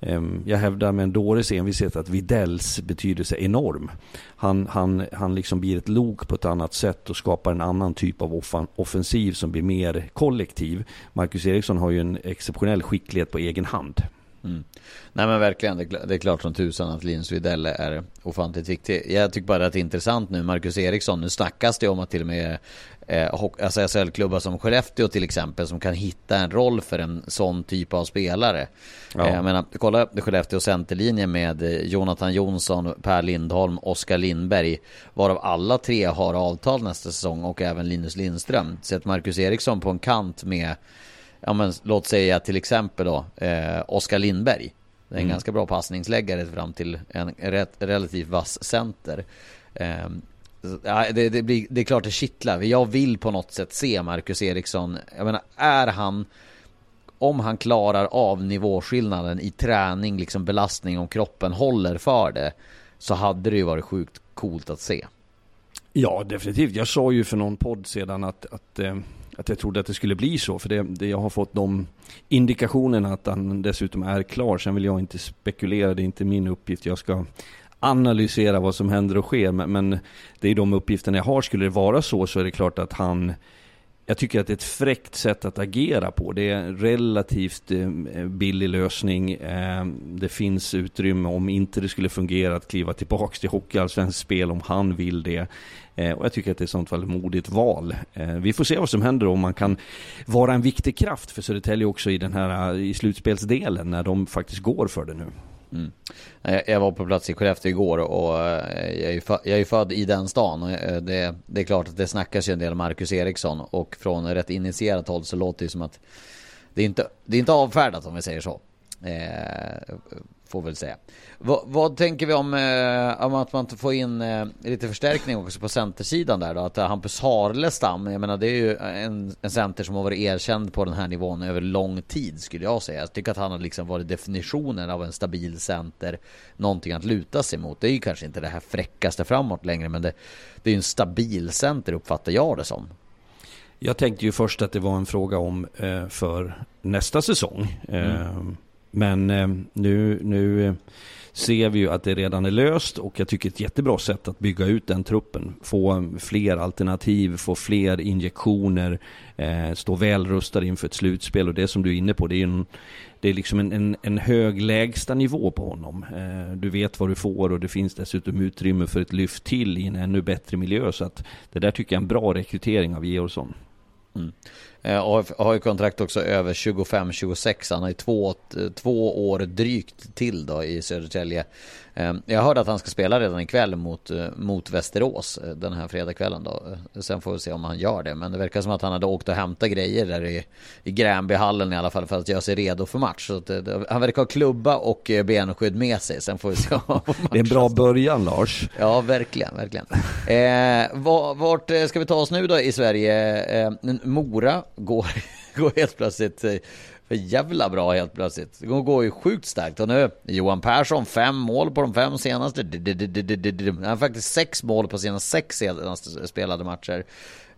Eh, jag hävdar med en dåres envishet att Videls betydelse är enorm. Han, han, han liksom blir ett lok på ett annat sätt och skapar en annan typ av offensiv som blir mer kollektiv. Marcus Eriksson har ju en exceptionell skicklighet på egen hand. Mm. Nej men verkligen, det är klart som tusan att Linus Widell är ofantligt viktig. Jag tycker bara att det är intressant nu, Marcus Eriksson, nu snackas det om att till och med eh, alltså SHL-klubbar som Skellefteå till exempel som kan hitta en roll för en sån typ av spelare. Ja. Eh, jag menar, kolla Skellefteå centerlinje med eh, Jonathan Jonsson, Per Lindholm, Oskar Lindberg, varav alla tre har avtal nästa säsong och även Linus Lindström. Så att Marcus Eriksson på en kant med ja men låt säga till exempel då eh, Oskar Lindberg. Det är en mm. ganska bra passningsläggare fram till en rätt, relativt vass center. Eh, ja, det, det, blir, det är klart det kittlar. Jag vill på något sätt se Marcus Eriksson. Jag menar, är han om han klarar av nivåskillnaden i träning, liksom belastning, om kroppen håller för det, så hade det ju varit sjukt coolt att se. Ja, definitivt. Jag sa ju för någon podd sedan att, att eh, att jag trodde att det skulle bli så. För det, det, jag har fått de indikationerna att han dessutom är klar. Sen vill jag inte spekulera, det är inte min uppgift. Jag ska analysera vad som händer och sker. Men, men det är de uppgifterna jag har. Skulle det vara så så är det klart att han jag tycker att det är ett fräckt sätt att agera på. Det är en relativt eh, billig lösning. Eh, det finns utrymme om inte det skulle fungera att kliva tillbaka till hockeyallsvenskt spel om han vill det. Eh, och jag tycker att det är i sånt fall ett modigt val. Eh, vi får se vad som händer om man kan vara en viktig kraft för Södertälje också i den här eh, i slutspelsdelen när de faktiskt går för det nu. Mm. Jag var på plats i Skellefteå igår och jag är ju född, i den stan. Och det, det, är klart att det snackas ju en del om Marcus Eriksson och från rätt initierat håll så låter det som att det är inte, det är inte avfärdat om vi säger så. Eh, får väl säga. Vad, vad tänker vi om, eh, om att man får in eh, lite förstärkning också på centersidan där då? Att eh, Hampus Harlestam, jag menar det är ju en, en center som har varit erkänd på den här nivån över lång tid skulle jag säga. Jag tycker att han har liksom varit definitionen av en stabil center. Någonting att luta sig mot. Det är ju kanske inte det här fräckaste framåt längre men det, det är ju en stabil center uppfattar jag det som. Jag tänkte ju först att det var en fråga om eh, för nästa säsong. Mm. Men eh, nu, nu eh, ser vi ju att det redan är löst och jag tycker ett jättebra sätt att bygga ut den truppen. Få mm, fler alternativ, få fler injektioner, eh, stå väl rustad inför ett slutspel och det som du är inne på, det är en, det är liksom en, en, en hög lägsta nivå på honom. Du vet vad du får och det finns dessutom utrymme för ett lyft till i en ännu bättre miljö. Så att det där tycker jag är en bra rekrytering av Georgsson. Mm. Eh, och har ju kontrakt också över 25-26. Han har ju två, två år drygt till då i Södertälje. Eh, jag hörde att han ska spela redan ikväll mot, eh, mot Västerås den här fredagskvällen då. Sen får vi se om han gör det. Men det verkar som att han hade åkt och hämtat grejer där i, i Gränbyhallen i alla fall för att göra sig redo för match. Så det, han verkar ha klubba och benskydd med sig. Sen får vi se om Det är en bra början Lars. Ja, verkligen, verkligen. Eh, vart ska vi ta oss nu då i Sverige? Eh, Mora går, går helt plötsligt eh, för jävla bra helt plötsligt. Det går ju sjukt starkt. Och nu Johan Persson, fem mål på de fem senaste. Han har faktiskt sex mål på sina sex senaste spelade matcher.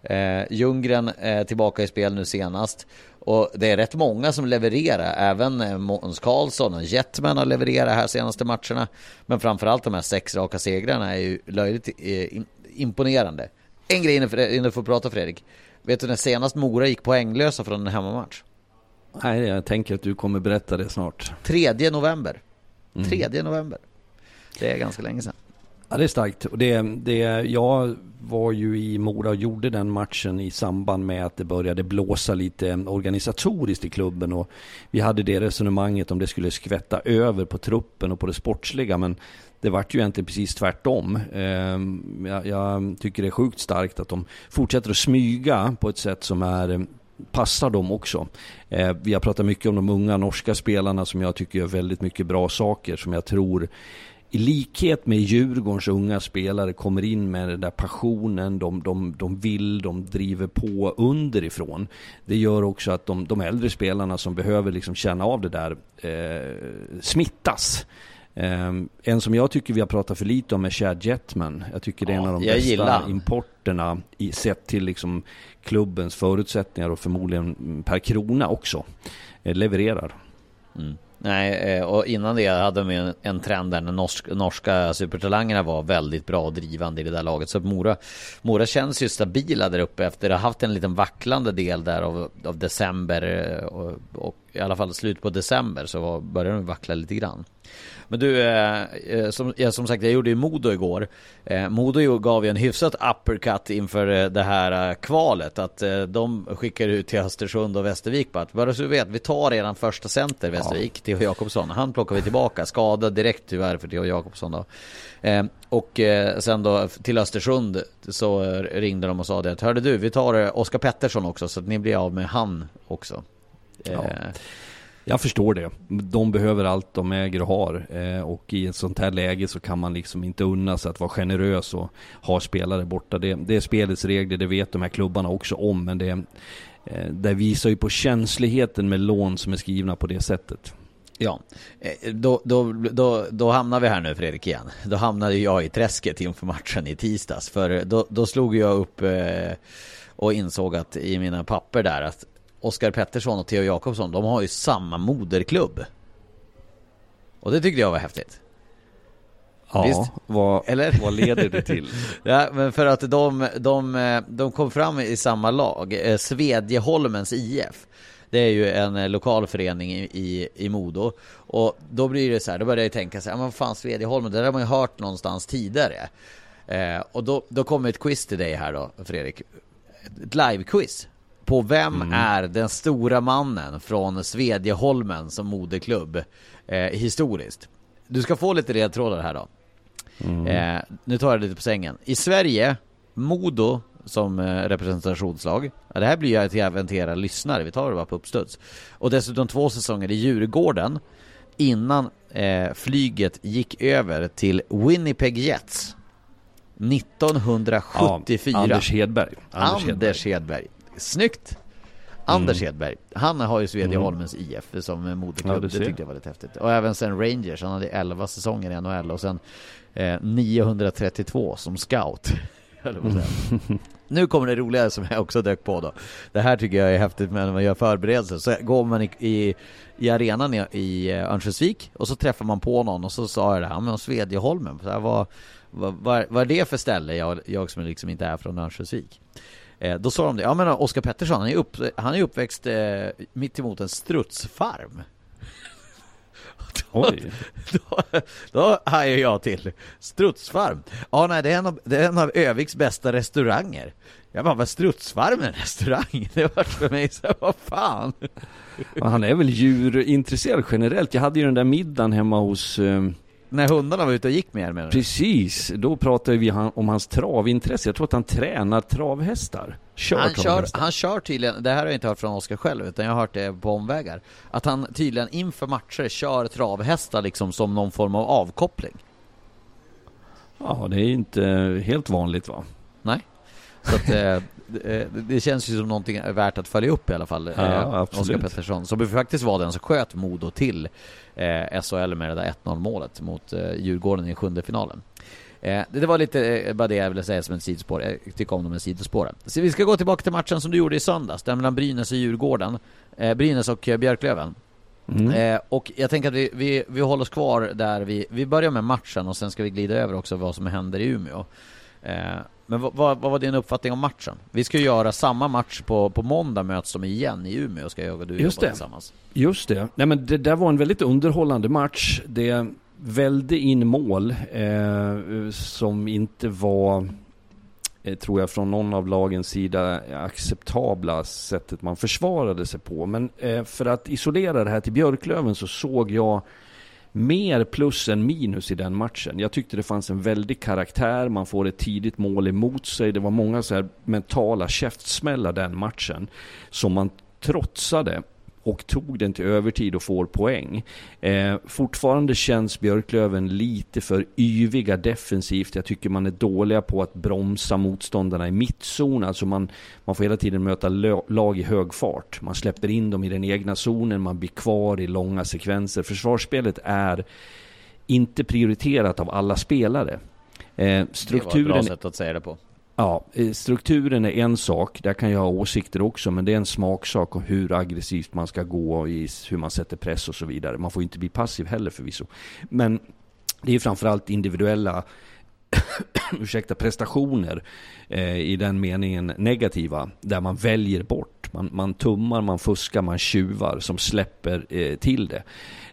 Eh, Ljunggren eh, tillbaka i spel nu senast. Och det är rätt många som levererar. Även eh, Måns Karlsson och Jetman har levererat här senaste matcherna. Men framförallt de här sex raka segrarna är ju löjligt eh, imponerande. En grej innan du får prata Fredrik. Vet du när senast Mora gick poänglösa från en hemmamatch? Nej, jag tänker att du kommer berätta det snart. 3 november. 3 mm. november. Det är ganska länge sedan. Ja, det är starkt. Och det, det, jag var ju i Mora och gjorde den matchen i samband med att det började blåsa lite organisatoriskt i klubben. Och vi hade det resonemanget om det skulle skvätta över på truppen och på det sportsliga. Men det vart ju egentligen precis tvärtom. Ehm, jag, jag, tycker det är sjukt starkt att de fortsätter att smyga på ett sätt som är passar dem också. Eh, vi har pratat mycket om de unga norska spelarna som jag tycker gör väldigt mycket bra saker som jag tror i likhet med Djurgårdens unga spelare kommer in med den där passionen, de, de, de vill, de driver på underifrån. Det gör också att de, de äldre spelarna som behöver liksom känna av det där eh, smittas. Um, en som jag tycker vi har pratat för lite om är Chad Jetman. Jag tycker det är ja, en av de bästa gillar. importerna i, sett till liksom klubbens förutsättningar och förmodligen per krona också. Eh, levererar. Mm. Nej, eh, och innan det hade de en, en trend där när norsk, norska supertalangerna var väldigt bra och drivande i det där laget. Så Mora, Mora känns ju stabila där uppe efter att ha haft en liten vacklande del där av, av december eh, och, och i alla fall slut på december så började de vackla lite grann. Men du, eh, eh, som, ja, som sagt jag gjorde ju Modo igår. Eh, Modo gav ju en hyfsat uppercut inför eh, det här eh, kvalet. Att eh, de skickar ut till Östersund och Västervik bara, bara så du vet, vi tar redan första center Västervik, ja. Theo Jakobsson. Han plockar vi tillbaka, skadad direkt tyvärr för Theo Jakobsson då. och sen då till Östersund så ringde de och sa det att hörde du, vi tar Oskar Pettersson också så att ni blir av med han också. Ja. Jag förstår det. De behöver allt de äger och har. Eh, och i ett sånt här läge så kan man liksom inte unna sig att vara generös och ha spelare borta. Det, det är spelets regler, det vet de här klubbarna också om. Men det, eh, det visar ju på känsligheten med lån som är skrivna på det sättet. Ja, eh, då, då, då, då hamnar vi här nu Fredrik igen. Då hamnade jag i träsket inför matchen i tisdags. För då, då slog jag upp eh, och insåg att i mina papper där att Oskar Pettersson och Theo Jakobsson, de har ju samma moderklubb. Och det tyckte jag var häftigt. Ja, Visst? Vad, Eller? vad leder det till? ja, men för att de, de, de kom fram i samma lag, eh, Svedjeholmens IF. Det är ju en eh, lokal förening i, i, i Modo. Och då blir det så här, då börjar jag tänka så här, men vad fan Svedjeholmen, det där har man ju hört någonstans tidigare. Eh, och då, då kommer ett quiz till dig här då, Fredrik. Ett live-quiz på vem mm. är den stora mannen från Svedjeholmen som moderklubb eh, historiskt. Du ska få lite ledtrådar här då. Mm. Eh, nu tar jag lite på sängen. I Sverige, Modo som eh, representationslag. Ja, det här blir ju till även till era lyssnare, vi tar det bara på uppstuds. Och dessutom två säsonger i Djurgården innan eh, flyget gick över till Winnipeg Jets 1974. Ja, Anders Hedberg. Anders, Anders Hedberg. Hedberg. Snyggt! Anders mm. Hedberg, han har ju Svedjeholmens mm. IF som moderklubb, ja, det tyckte jag var lite häftigt. Och även sen Rangers, han hade 11 säsonger i NHL och sen eh, 932 som scout. säga. Nu kommer det roliga som jag också dök på då. Det här tycker jag är häftigt när man gör förberedelser. Så går man i, i, i arenan i, i eh, Örnsköldsvik och så träffar man på någon och så sa jag det här med Svedjeholmen. Så här, vad, vad, vad, vad är det för ställe, jag, jag som liksom inte är från Örnsköldsvik? Eh, då sa de det, ja men Oskar Pettersson han är, upp, han är uppväxt eh, mitt emot en strutsfarm. Oj. då, då hajar jag till. Strutsfarm? Ja, nej, det är en av, det är en av Öviks bästa restauranger. Jag bara, vad Strutsfarm en restaurang? Det var för mig så vad fan? Han är väl djurintresserad generellt. Jag hade ju den där middagen hemma hos eh, När hundarna var ute och gick med er menar du? Precis, då pratade vi om hans travintresse. Jag tror att han tränar travhästar. Kör Han kör, travhästar. han kör tydligen, det här har jag inte hört från Oskar själv utan jag har hört det på omvägar Att han tydligen inför matcher kör travhästar liksom som någon form av avkoppling Ja, det är inte helt vanligt va? Nej Så att eh, det, det känns ju som någonting värt att följa upp i alla fall Ja, eh. Oskar Pettersson Som faktiskt var den som sköt Modo till eh, SHL med det där 1-0 målet mot eh, Djurgården i sjunde finalen Eh, det det var lite eh, bara det jag ville säga som en sidospår. Jag tycker om de här sidospåren. Så vi ska gå tillbaka till matchen som du gjorde i söndags, den mellan Brynäs och Djurgården. Eh, Brynäs och eh, Björklöven. Mm. Eh, och jag tänker att vi, vi, vi håller oss kvar där vi, vi börjar med matchen och sen ska vi glida över också vad som händer i Umeå. Men vad, vad, vad var din uppfattning om matchen? Vi ska ju göra samma match på, på måndag möts de igen i Umeå, ska jag och du Just jobba det. tillsammans. Just det. Nej, men det där var en väldigt underhållande match. Det välde in mål eh, som inte var, eh, tror jag, från någon av lagens sida acceptabla sättet man försvarade sig på. Men eh, för att isolera det här till Björklöven så såg jag mer plus än minus i den matchen. Jag tyckte det fanns en väldig karaktär, man får ett tidigt mål emot sig. Det var många så här mentala käftsmällar den matchen som man trotsade och tog den till övertid och får poäng. Eh, fortfarande känns Björklöven lite för yviga defensivt. Jag tycker man är dåliga på att bromsa motståndarna i mittzon. Alltså man, man får hela tiden möta lag i hög fart. Man släpper in dem i den egna zonen, man blir kvar i långa sekvenser. Försvarsspelet är inte prioriterat av alla spelare. Eh, Det var ett bra strukturen sätt att säga det på. Ja, eh, strukturen är en sak. Där kan jag ha åsikter också. Men det är en smaksak om hur aggressivt man ska gå, och hur man sätter press och så vidare. Man får inte bli passiv heller förvisso. Men det är framförallt individuella ursäkta, prestationer eh, i den meningen negativa. Där man väljer bort. Man, man tummar, man fuskar, man tjuvar som släpper eh, till det.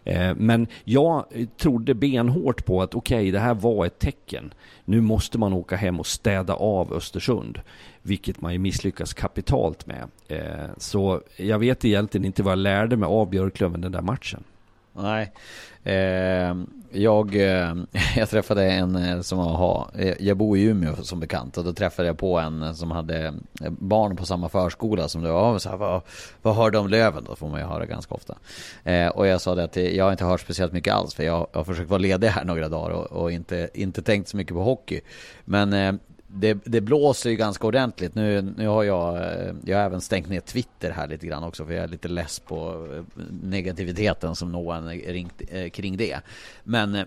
Eh, men jag eh, trodde benhårt på att okej, det här var ett tecken. Nu måste man åka hem och städa av Östersund. Vilket man ju misslyckas kapitalt med. Eh, så jag vet egentligen inte vad jag lärde mig av Björklöven den där matchen. Nej. Eh, jag, eh, jag träffade en eh, som har, eh, jag bor i Umeå som bekant och då träffade jag på en som hade barn på samma förskola som du. Så här, vad, vad hörde om Löven då? Får man ju höra ganska ofta. Eh, och jag sa det att jag har inte hört speciellt mycket alls för jag har försökt vara ledig här några dagar och, och inte, inte tänkt så mycket på hockey. Men eh, det, det blåser ju ganska ordentligt. Nu, nu har jag, eh, jag har även stängt ner Twitter här lite grann också för jag är lite less på eh, negativiteten som någon ringt eh, kring det. Men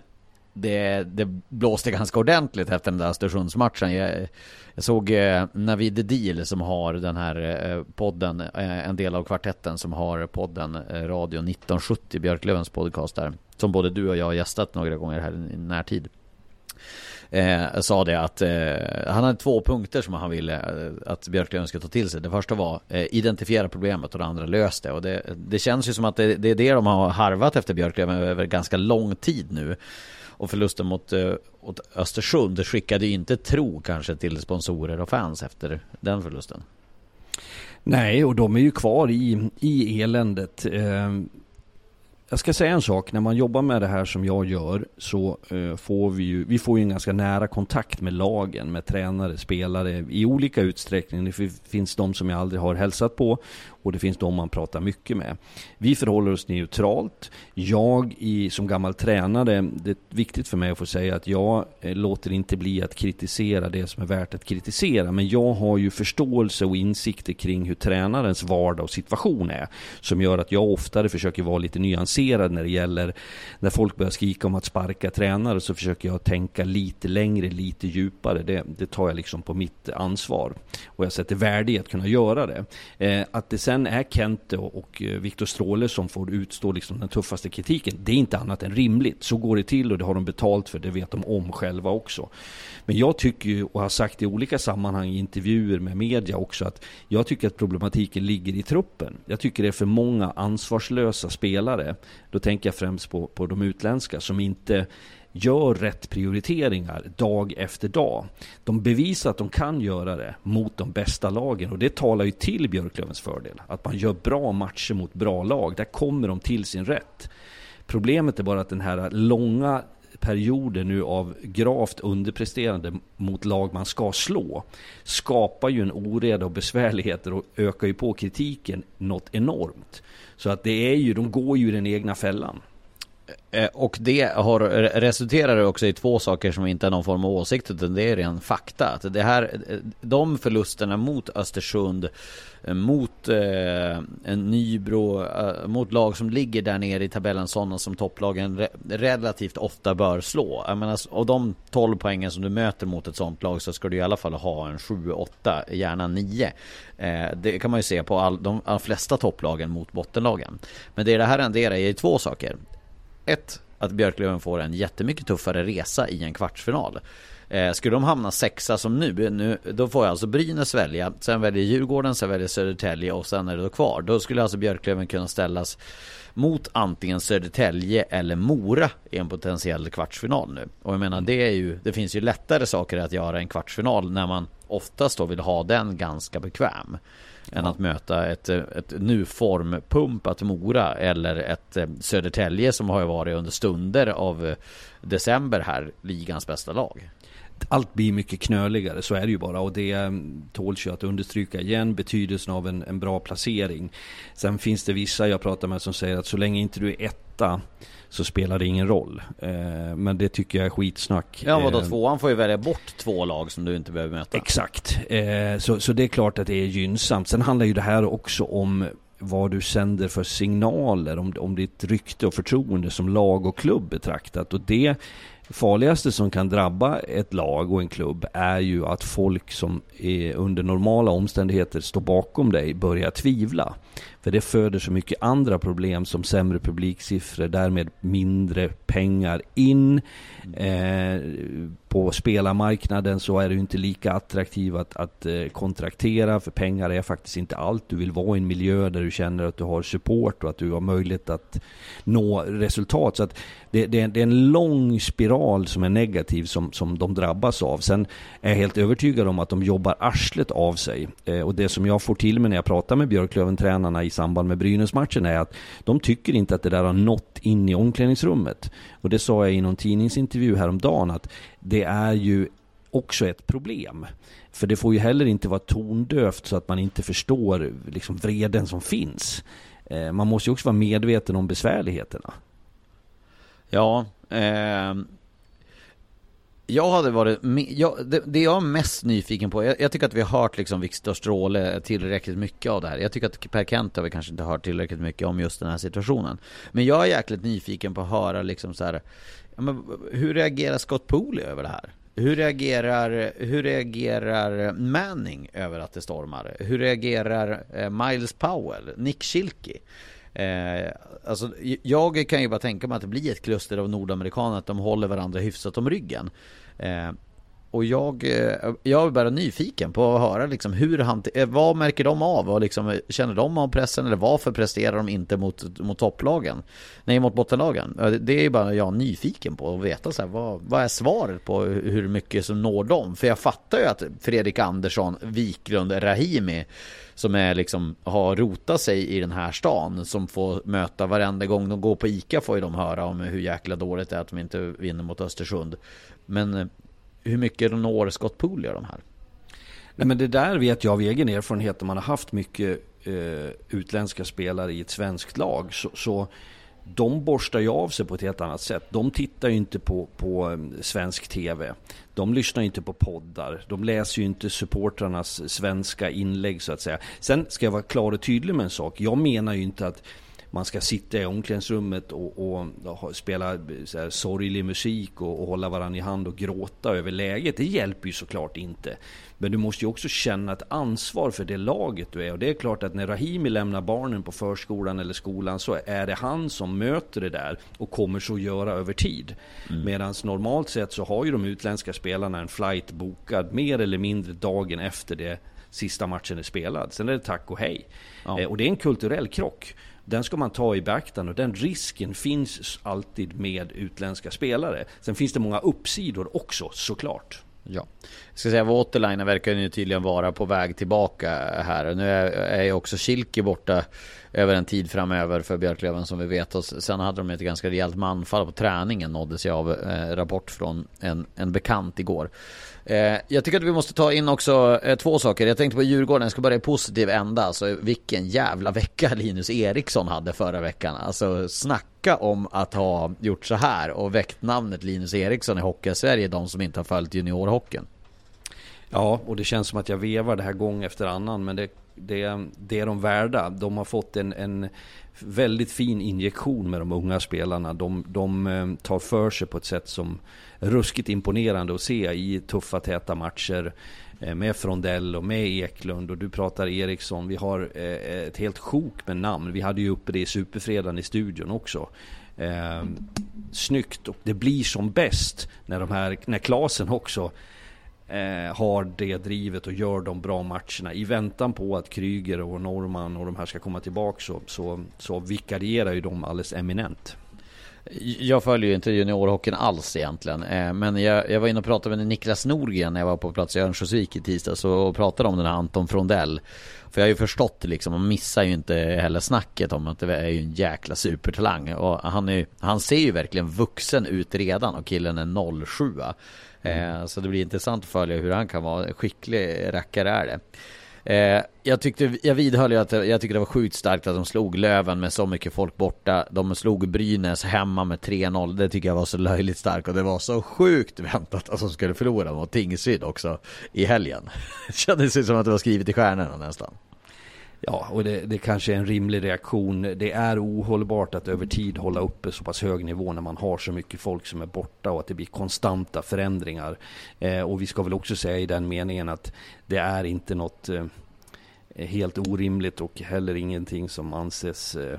det, det blåste ganska ordentligt efter den där Östersundsmatchen. Jag, jag såg eh, Navid Deal som har den här eh, podden, eh, en del av kvartetten som har podden eh, Radio 1970, Björklövens podcast där. Som både du och jag har gästat några gånger här i närtid eh, sa det att eh, han hade två punkter som han ville eh, att Björklöven ska ta till sig. Det första var eh, identifiera problemet och det andra lös det. Och det, det känns ju som att det, det är det de har harvat efter Björklöven över ganska lång tid nu. Och förlusten mot, eh, Östersund skickade ju inte tro kanske till sponsorer och fans efter den förlusten. Nej, och de är ju kvar i, i eländet. Eh, jag ska säga en sak, när man jobbar med det här som jag gör så eh, får vi ju, vi får ju en ganska nära kontakt med lagen, med tränare, spelare i olika utsträckning. Det finns de som jag aldrig har hälsat på och det finns de man pratar mycket med. Vi förhåller oss neutralt. Jag i, som gammal tränare, det är viktigt för mig att få säga att jag eh, låter inte bli att kritisera det som är värt att kritisera. Men jag har ju förståelse och insikter kring hur tränarens vardag och situation är. Som gör att jag oftare försöker vara lite nyanserad nyanserad när det gäller när folk börjar skrika om att sparka tränare så försöker jag tänka lite längre, lite djupare. Det, det tar jag liksom på mitt ansvar. Och jag sätter värde i att kunna göra det. Eh, att det sen är Kente och, och eh, Viktor Stråle som får utstå liksom den tuffaste kritiken, det är inte annat än rimligt. Så går det till och det har de betalt för, det vet de om själva också. Men jag tycker ju, och har sagt i olika sammanhang i intervjuer med media också, att jag tycker att problematiken ligger i truppen. Jag tycker det är för många ansvarslösa spelare. Då tänker jag främst på, på de utländska som inte gör rätt prioriteringar dag efter dag. De bevisar att de kan göra det mot de bästa lagen och det talar ju till Björklövens fördel. Att man gör bra matcher mot bra lag, där kommer de till sin rätt. Problemet är bara att den här långa perioder nu av gravt underpresterande mot lag man ska slå skapar ju en oreda och besvärligheter och ökar ju på kritiken något enormt. Så att det är ju, de går ju i den egna fällan. Eh, och det har eh, resulterar också i två saker som inte är någon form av åsikt utan det är ren fakta. Att det här, eh, de förlusterna mot Östersund, mot eh, Nybro, eh, mot lag som ligger där nere i tabellen sådana som topplagen re relativt ofta bör slå. Jag menar, och de 12 poängen som du möter mot ett sådant lag så ska du i alla fall ha en 7-8, gärna 9. Eh, det kan man ju se på all, de, de flesta topplagen mot bottenlagen. Men det det här renderar är två saker ett, att Björklöven får en jättemycket tuffare resa i en kvartsfinal. Eh, skulle de hamna sexa som nu, nu, då får jag alltså Brynäs välja, sen väljer Djurgården, sen väljer Södertälje och sen är det då kvar. Då skulle alltså Björklöven kunna ställas mot antingen Södertälje eller Mora i en potentiell kvartsfinal nu. Och jag menar det är ju, det finns ju lättare saker att göra i en kvartsfinal när man oftast då vill ha den ganska bekväm än att möta ett, ett nu formpumpat Mora eller ett eh, Södertälje som har varit under stunder av eh, december här ligans bästa lag. Allt blir mycket knöligare, så är det ju bara. Och det mm, tåls ju att understryka igen betydelsen av en, en bra placering. Sen finns det vissa jag pratar med som säger att så länge inte du är etta så spelar det ingen roll. Eh, men det tycker jag är skitsnack. Ja vadå, eh, tvåan får ju välja bort två lag som du inte behöver möta. Exakt. Eh, så, så det är klart att det är gynnsamt. Sen handlar ju det här också om vad du sänder för signaler om, om ditt rykte och förtroende som lag och klubb betraktat. Och det farligaste som kan drabba ett lag och en klubb är ju att folk som är under normala omständigheter står bakom dig börjar tvivla. För det föder så mycket andra problem som sämre publiksiffror, därmed mindre pengar in. Eh, på spelarmarknaden så är det ju inte lika attraktivt att, att eh, kontraktera, för pengar är faktiskt inte allt. Du vill vara i en miljö där du känner att du har support och att du har möjlighet att nå resultat. Så att det, det, det är en lång spiral som är negativ som, som de drabbas av. Sen är jag helt övertygad om att de jobbar arslet av sig. Eh, och det som jag får till mig när jag pratar med Björklöven-tränarna i samband med Brynäs-matchen är att de tycker inte att det där har nått in i omklädningsrummet. Och det sa jag i någon tidningsintervju häromdagen att det är ju också ett problem. För det får ju heller inte vara tondövt så att man inte förstår liksom vreden som finns. Eh, man måste ju också vara medveten om besvärligheterna. Ja, eh, jag hade varit, jag, det, det, jag är mest nyfiken på, jag, jag, tycker att vi har hört liksom Viktor Stråle tillräckligt mycket av det här. Jag tycker att Per Kent har vi kanske inte hört tillräckligt mycket om just den här situationen. Men jag är jäkligt nyfiken på att höra liksom så här, men, hur reagerar Scott Pooley över det här? Hur reagerar, hur reagerar Manning över att det stormar? Hur reagerar eh, Miles Powell, Nick Schilke? Eh, alltså, jag kan ju bara tänka mig att det blir ett kluster av nordamerikaner, att de håller varandra hyfsat om ryggen. Eh, och jag, eh, jag är bara nyfiken på att höra liksom hur han, eh, vad märker de av och liksom, känner de av pressen eller varför presterar de inte mot, mot topplagen? Nej, mot bottenlagen. Det är bara jag nyfiken på att veta så här, vad, vad är svaret på hur mycket som når dem? För jag fattar ju att Fredrik Andersson, Wiklund, Rahimi som är liksom, har rotat sig i den här stan som får möta varenda gång de går på ICA får ju de höra om hur jäkla dåligt det är att de inte vinner mot Östersund. Men eh, hur mycket når Scott gör de här? Nej men det där vet jag av egen erfarenhet när man har haft mycket eh, utländska spelare i ett svenskt lag. Så, så de borstar ju av sig på ett helt annat sätt. De tittar ju inte på, på eh, svensk TV. De lyssnar ju inte på poddar. De läser ju inte supportrarnas svenska inlägg så att säga. Sen ska jag vara klar och tydlig med en sak. Jag menar ju inte att man ska sitta i omklädningsrummet och, och, spela så här, sorglig musik och, och hålla varandra i hand och gråta över läget. Det hjälper ju såklart inte. Men du måste ju också känna ett ansvar för det laget du är. Och det är klart att när Rahimi lämnar barnen på förskolan eller skolan så är det han som möter det där och kommer så göra över tid. Mm. Medan normalt sett så har ju de utländska spelarna en flight bokad mer eller mindre dagen efter det sista matchen är spelad. Sen är det tack och hej. Ja. Eh, och det är en kulturell krock. Den ska man ta i beaktande och den risken finns alltid med utländska spelare. Sen finns det många uppsidor också såklart. Ja. Jag ska säga Waterline verkar ju tydligen vara på väg tillbaka här. Nu är ju också Kilke borta över en tid framöver för Björklöven som vi vet. Och sen hade de ett ganska rejält manfall på träningen nåddes jag av eh, rapport från en, en bekant igår. Eh, jag tycker att vi måste ta in också eh, två saker. Jag tänkte på Djurgården, jag ska börja i positiv ända. Alltså vilken jävla vecka Linus Eriksson hade förra veckan. Alltså snacka om att ha gjort så här och väckt namnet Linus Eriksson i Hockey-Sverige, de som inte har följt juniorhockeyn. Ja, och det känns som att jag vevar det här gång efter annan, men det, det, det är de värda. De har fått en, en väldigt fin injektion med de unga spelarna. De, de eh, tar för sig på ett sätt som ruskigt imponerande att se i tuffa täta matcher eh, med Frondell och med Eklund och du pratar Eriksson. Vi har eh, ett helt sjok med namn. Vi hade ju uppe det i Superfredagen i studion också. Eh, snyggt och det blir som bäst när de här, när Klasen också eh, har det drivet och gör de bra matcherna. I väntan på att Kryger och Norman och de här ska komma tillbaka så, så, så vikarierar ju de alldeles eminent. Jag följer ju inte juniorhockeyn alls egentligen. Eh, men jag, jag var inne och pratade med Niklas Norgren när jag var på plats i Örnsköldsvik i tisdags och pratade om den här Anton Frondell. För jag har ju förstått liksom, man missar ju inte heller snacket om att det är ju en jäkla supertalang. Och han, är, han ser ju verkligen vuxen ut redan och killen är 07. Mm. Eh, så det blir intressant att följa hur han kan vara. Skicklig rackare är det. Eh, jag, tyckte, jag vidhöll ju att jag tyckte det var sjukt starkt att de slog Löven med så mycket folk borta. De slog Brynäs hemma med 3-0. Det tycker jag var så löjligt starkt och det var så sjukt väntat att de skulle förlora mot Tingsryd också i helgen. Det kändes som att det var skrivet i stjärnorna nästan. Ja, och det, det kanske är en rimlig reaktion. Det är ohållbart att över tid hålla uppe så pass hög nivå när man har så mycket folk som är borta och att det blir konstanta förändringar. Eh, och vi ska väl också säga i den meningen att det är inte något eh, helt orimligt och heller ingenting som anses eh,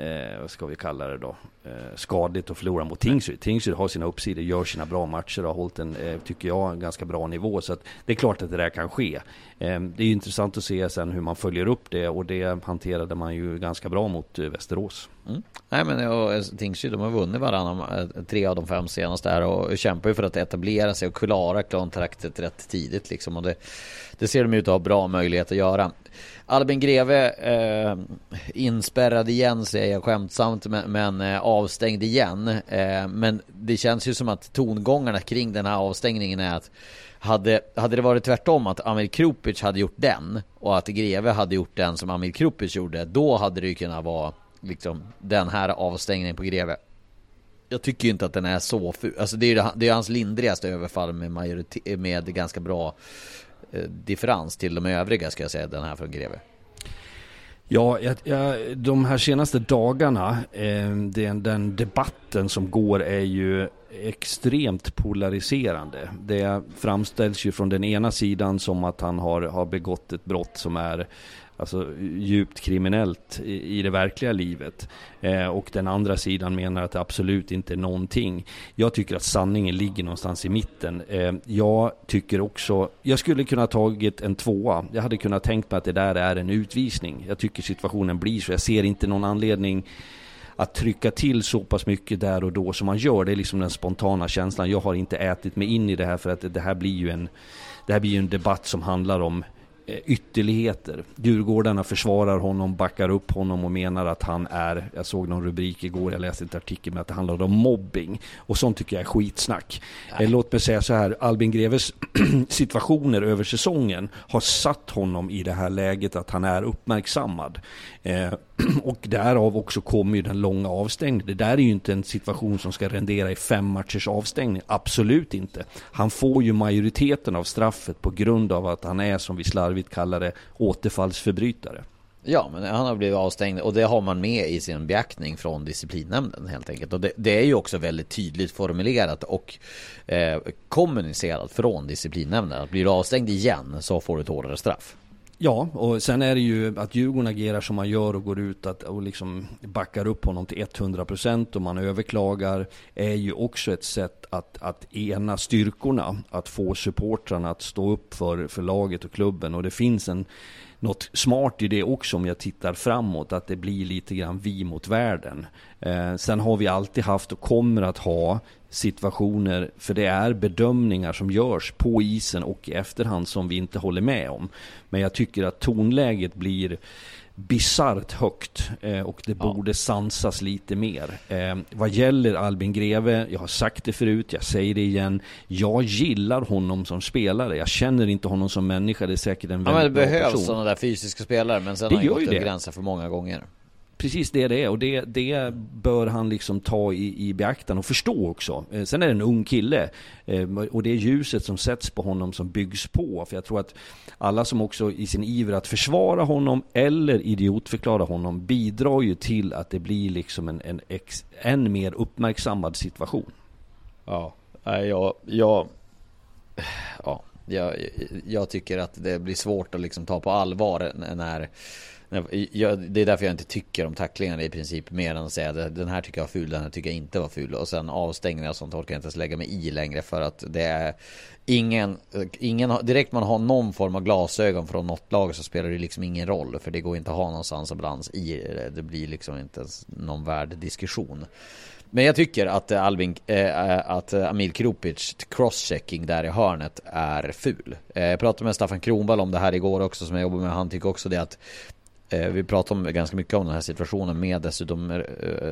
eh, vad ska vi kalla det då, eh, skadligt att förlora mot Tingsryd. Tingsryd har sina uppsidor, gör sina bra matcher och har hållit en, eh, tycker jag, en ganska bra nivå. Så att det är klart att det där kan ske. Eh, det är intressant att se sen hur man följer upp det och det hanterade man ju ganska bra mot eh, Västerås. Mm. Nej men och, Tingsryd de har vunnit varannan, eh, tre av de fem senaste här och kämpar ju för att etablera sig och klara kontraktet rätt tidigt liksom. Och det, det ser de ut att ha bra möjlighet att göra. Albin Greve eh, inspärrad igen säger jag skämtsamt men, men eh, avstängd igen. Eh, men det känns ju som att tongångarna kring den här avstängningen är att hade, hade det varit tvärtom att Amir Krupic hade gjort den och att Greve hade gjort den som Amir Krupic gjorde då hade det ju kunnat vara liksom den här avstängningen på Greve. Jag tycker ju inte att den är så ful. Alltså det är ju det är hans lindrigaste överfall med, majorite- med ganska bra Eh, differens till de övriga ska jag säga, den här från Greve? Ja, jag, jag, de här senaste dagarna, eh, den, den, debatten som går är ju extremt polariserande. Det framställs ju från den ena sidan som att han har, har begått ett brott som är alltså, djupt kriminellt i, i det verkliga livet. Eh, och den andra sidan menar att det absolut inte är någonting. Jag tycker att sanningen ligger någonstans i mitten. Eh, jag tycker också, jag skulle kunna tagit en tvåa. Jag hade kunnat tänkt mig att det där är en utvisning. Jag tycker situationen blir så. Jag ser inte någon anledning att trycka till så pass mycket där och då som man gör. Det är liksom den spontana känslan. Jag har inte ätit mig in i det här för att det här blir ju en, det här blir ju en debatt som handlar om ytterligheter. Djurgårdarna försvarar honom, backar upp honom och menar att han är, jag såg någon rubrik igår, jag läste ett artikel med att det handlade om mobbing. Och sånt tycker jag är skitsnack. Nej. Eh, låt mig säga så här, Albin Greves situationer över säsongen har satt honom i det här läget att han är uppmärksammad. Eh, och därav också kommer ju den långa avstängningen. Det där är ju inte en situation som ska rendera i fem matchers avstängning. Absolut inte. Han får ju majoriteten av straffet på grund av att han är, som vi slarvigt kallar det, återfallsförbrytare. Ja, men han har blivit avstängd och det har man med i sin beaktning från disciplinnämnden helt enkelt. Och det, det är ju också väldigt tydligt formulerat och eh, kommunicerat från disciplinnämnden. Att blir du avstängd igen så får du ett hårdare straff. Ja, och sen är det ju att Djurgården agerar som man gör och går ut att, och liksom backar upp honom till 100% och man överklagar är ju också ett sätt att, att ena styrkorna, att få supportrarna att stå upp för, för laget och klubben. Och det finns en något smart i det också om jag tittar framåt, att det blir lite grann vi mot världen. Eh, sen har vi alltid haft och kommer att ha situationer, för det är bedömningar som görs på isen och i efterhand som vi inte håller med om. Men jag tycker att tonläget blir bisarrt högt eh, och det ja. borde sansas lite mer. Eh, vad gäller Albin Greve, jag har sagt det förut, jag säger det igen. Jag gillar honom som spelare. Jag känner inte honom som människa, det är säkert en väldigt ja, men det behövs sådana där fysiska spelare, men sen det har han gått över gränsen för många gånger precis det det är och det, det bör han liksom ta i, i beaktan och förstå också. Eh, sen är det en ung kille eh, och det är ljuset som sätts på honom som byggs på. För jag tror att alla som också i sin iver att försvara honom eller idiotförklara honom bidrar ju till att det blir liksom en, en ex, än mer uppmärksammad situation. Ja, jag, jag, ja, jag, jag tycker att det blir svårt att liksom ta på allvar när jag, det är därför jag inte tycker om tacklingarna i princip mer än att säga att den här tycker jag var ful, den här tycker jag inte var ful. Och sen avstängningar och sånt orkar jag inte ens lägga mig i längre för att det är ingen, ingen, direkt man har någon form av glasögon från något lag så spelar det liksom ingen roll. För det går inte att ha någon sans och balans i det. Det blir liksom inte ens någon värd diskussion. Men jag tycker att Albin, äh, att Amil Kropic crosschecking där i hörnet är ful. Eh, jag pratade med Staffan Kronvall om det här igår också som jag jobbar med. Han tycker också det att vi pratade om, ganska mycket om den här situationen med dessutom eh,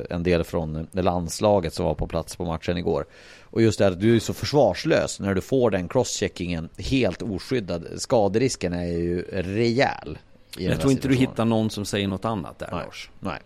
en del från landslaget som var på plats på matchen igår. Och just det att du är så försvarslös när du får den crosscheckingen helt oskyddad. Skaderisken är ju rejäl. Jag tror inte du hittar någon som säger något annat där Nej. Lars. Nej.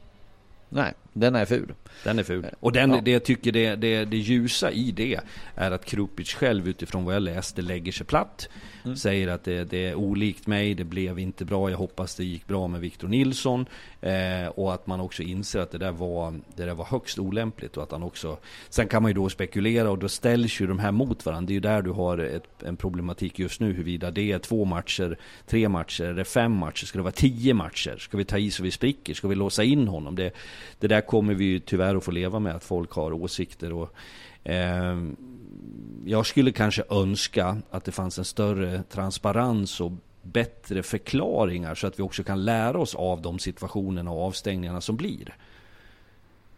Nej, den är ful. Den är ful. Och den, ja. det jag tycker det, det, det ljusa i det är att Krupic själv utifrån vad jag läste lägger sig platt. Mm. Säger att det, det, är olikt mig, det blev inte bra, jag hoppas det gick bra med Victor Nilsson. Eh, och att man också inser att det där, var, det där var högst olämpligt. Och att han också, sen kan man ju då spekulera och då ställs ju de här mot varandra. Det är ju där du har ett, en problematik just nu huruvida det är två matcher, tre matcher, eller fem matcher, ska det vara tio matcher? Ska vi ta i så vi spricker? Ska vi låsa in honom? Det, det där kommer vi ju tyvärr att få leva med, att folk har åsikter. Och, eh, jag skulle kanske önska att det fanns en större transparens och bättre förklaringar så att vi också kan lära oss av de situationerna och avstängningarna som blir.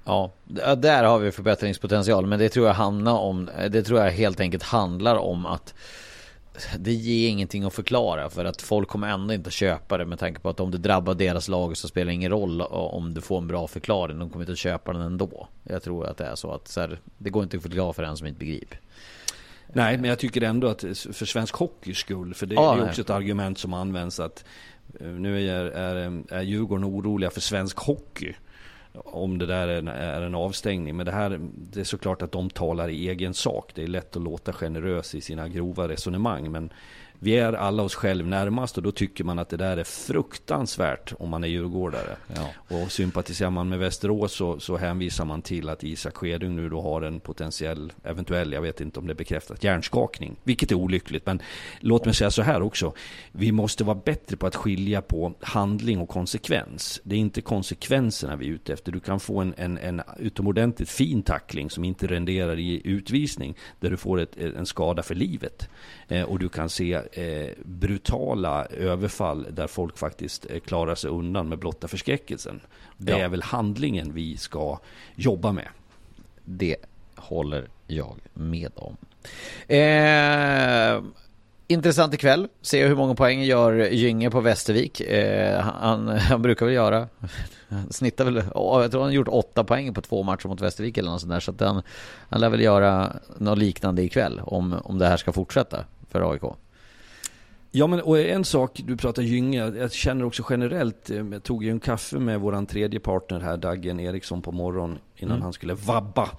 Ja, där har vi förbättringspotential, men det tror jag om, det tror jag helt enkelt handlar om att det ger ingenting att förklara för att folk kommer ändå inte köpa det med tanke på att om det drabbar deras lag så spelar det ingen roll om du får en bra förklaring. De kommer inte att köpa den ändå. Jag tror att det är så att så här, det går inte att förklara för en som inte begriper. Nej, men jag tycker ändå att för svensk hockeys skull, för det, ja, är också ett argument som används att eh, nu är, är, är Djurgården oroliga för svensk hockey om det där är en, är en, avstängning. Men det här, det är såklart att de talar i egen sak. Det är lätt att låta generös i sina grova resonemang. Men vi är alla oss själv närmast och då tycker man att det där är fruktansvärt om man är djurgårdare. Ja. Och sympatiserar man med Västerås så, så hänvisar man till att Isak Skedung nu då har en potentiell, eventuell, jag vet inte om det är bekräftat, hjärnskakning. Vilket är olyckligt. Men låt mig säga så här också. Vi måste vara bättre på att skilja på handling och konsekvens. Det är inte konsekvenserna vi är ute efter. Du kan få en, en, en utomordentligt fin tackling som inte renderar i utvisning. Där du får ett, en skada för livet. Eh, och du kan se eh, brutala överfall där folk faktiskt eh, klarar sig undan med blotta förskräckelsen. Det ja. är väl handlingen vi ska jobba med. Det håller jag med om. Eh, intressant ikväll. Se hur många poäng gör Gynge på Västervik. Eh, han, han, brukar väl göra, snittar väl, jag tror han har gjort åtta poäng på två matcher mot Västervik eller något sånt där. Så att han, han lär väl göra något liknande ikväll om, om det här ska fortsätta för AIK. Ja men och en sak, du pratar Gynge, jag känner också generellt, eh, jag tog ju en kaffe med våran tredje partner här, Daggen Eriksson på morgonen innan Mm. han skulle vabba.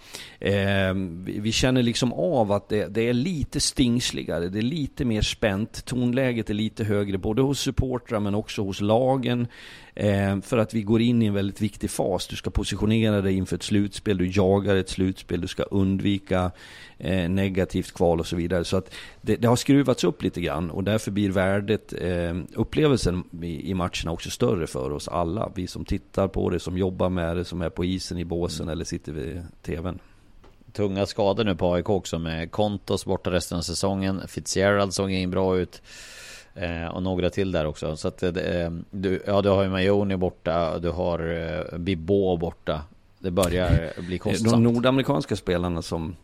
Eh, vi, vi känner liksom av att det, det är lite stingsligare, det är lite mer spänt, tonläget är lite högre både hos supportrar men också hos lagen. Eh, för att vi går in i en väldigt viktig fas. Du ska positionera dig inför ett slutspel, du jagar ett slutspel, du ska undvika eh, negativt kval och så vidare. Så att det, det har skruvats upp lite grann och därför blir värdet, eh, upplevelsen i, i matcherna också större för oss alla. Vi som tittar på det, som jobbar med det, som är på isen i båsen eller sitter vid tvn. Tunga skador nu på AIK också med Kontos borta resten av säsongen. Fitzgerald såg in bra ut. Eh, och några till där också. Så att eh, du, ja, du har ju Majoni borta, du har eh, Bibbo borta. Det börjar bli De kostsamt. nordamerikanska spelarna som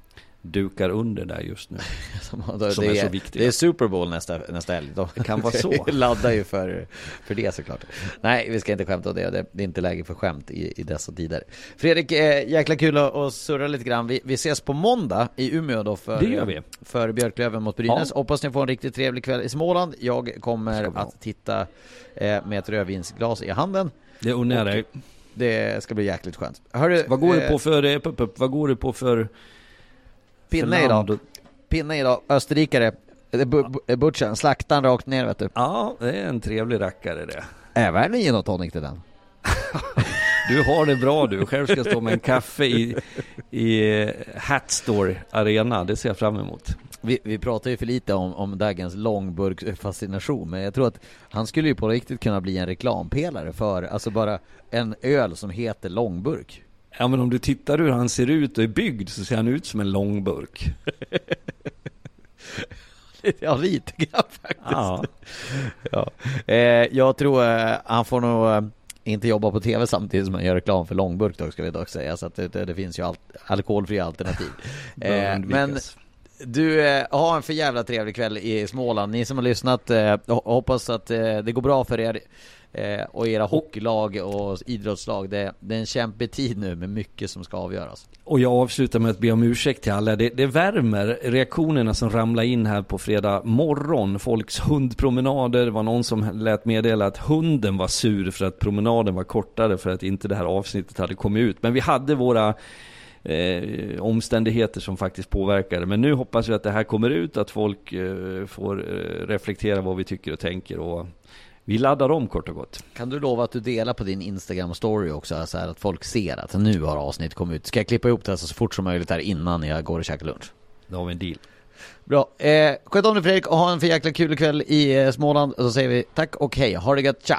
dukar under där just nu. Som, Som det, är så är, viktiga. det är Super Bowl nästa, nästa helg. De Det kan vara så. laddar ju för, för det såklart. Nej, vi ska inte skämta om det. Det är inte läge för skämt i, i dessa tider. Fredrik, eh, jäkla kul att, att surra lite grann. Vi, vi ses på måndag i Umeå då för, Det gör vi. för Björklöven mot Brynäs. Ja. Hoppas ni får en riktigt trevlig kväll i Småland. Jag kommer att titta eh, med ett rödvinsglas i handen. Det unnar jag dig. Det ska bli jäkligt skönt. Hörru, Vad går eh, det på för, eh, vad går det på för... Pinne idag. Pinne idag. Österrikare. Butchen, slaktaren rakt ner vet du. Ja, det är en trevlig rackare det. Även en gin och tonic till den. Du har det bra du. Själv ska jag stå med en kaffe i, i eh, Hatstore Arena. Det ser jag fram emot. Vi, vi pratar ju för lite om, om Dagens långburksfascination, men jag tror att han skulle ju på riktigt kunna bli en reklampelare för, alltså bara en öl som heter långburk. Ja men om du tittar hur han ser ut och är byggd så ser han ut som en långburk. ja, lite grann faktiskt. Ja. Ja. Eh, jag tror eh, han får nog eh, inte jobba på tv samtidigt som han gör reklam för långburk dock, ska vi dock säga. Så att det, det, finns ju al- alkoholfria alternativ. Eh, men du, eh, ha en för jävla trevlig kväll i Småland. Ni som har lyssnat, eh, ho- hoppas att det går bra för er eh, och era hockeylag och idrottslag. Det, det är en kämpig tid nu med mycket som ska avgöras. Och jag avslutar med att be om ursäkt till alla. Det, det värmer reaktionerna som ramlar in här på fredag morgon. Folks hundpromenader. Det var någon som lät meddela att hunden var sur för att promenaden var kortare för att inte det här avsnittet hade kommit ut. Men vi hade våra eh, omständigheter som faktiskt påverkade. Men nu hoppas vi att det här kommer ut, att folk eh, får eh, reflektera vad vi tycker och tänker. Och vi laddar om kort och gott. Kan du lova att du delar på din Instagram story också, så att folk ser att nu har avsnitt kommit ut. Ska jag klippa ihop det här så fort som möjligt här innan jag går och käkar lunch? Då har vi en deal. Bra. Eh, sköt om dig Fredrik och ha en för jäkla kul kväll i eh, Småland. Och så säger vi tack och hej. Ha det gött. Tja!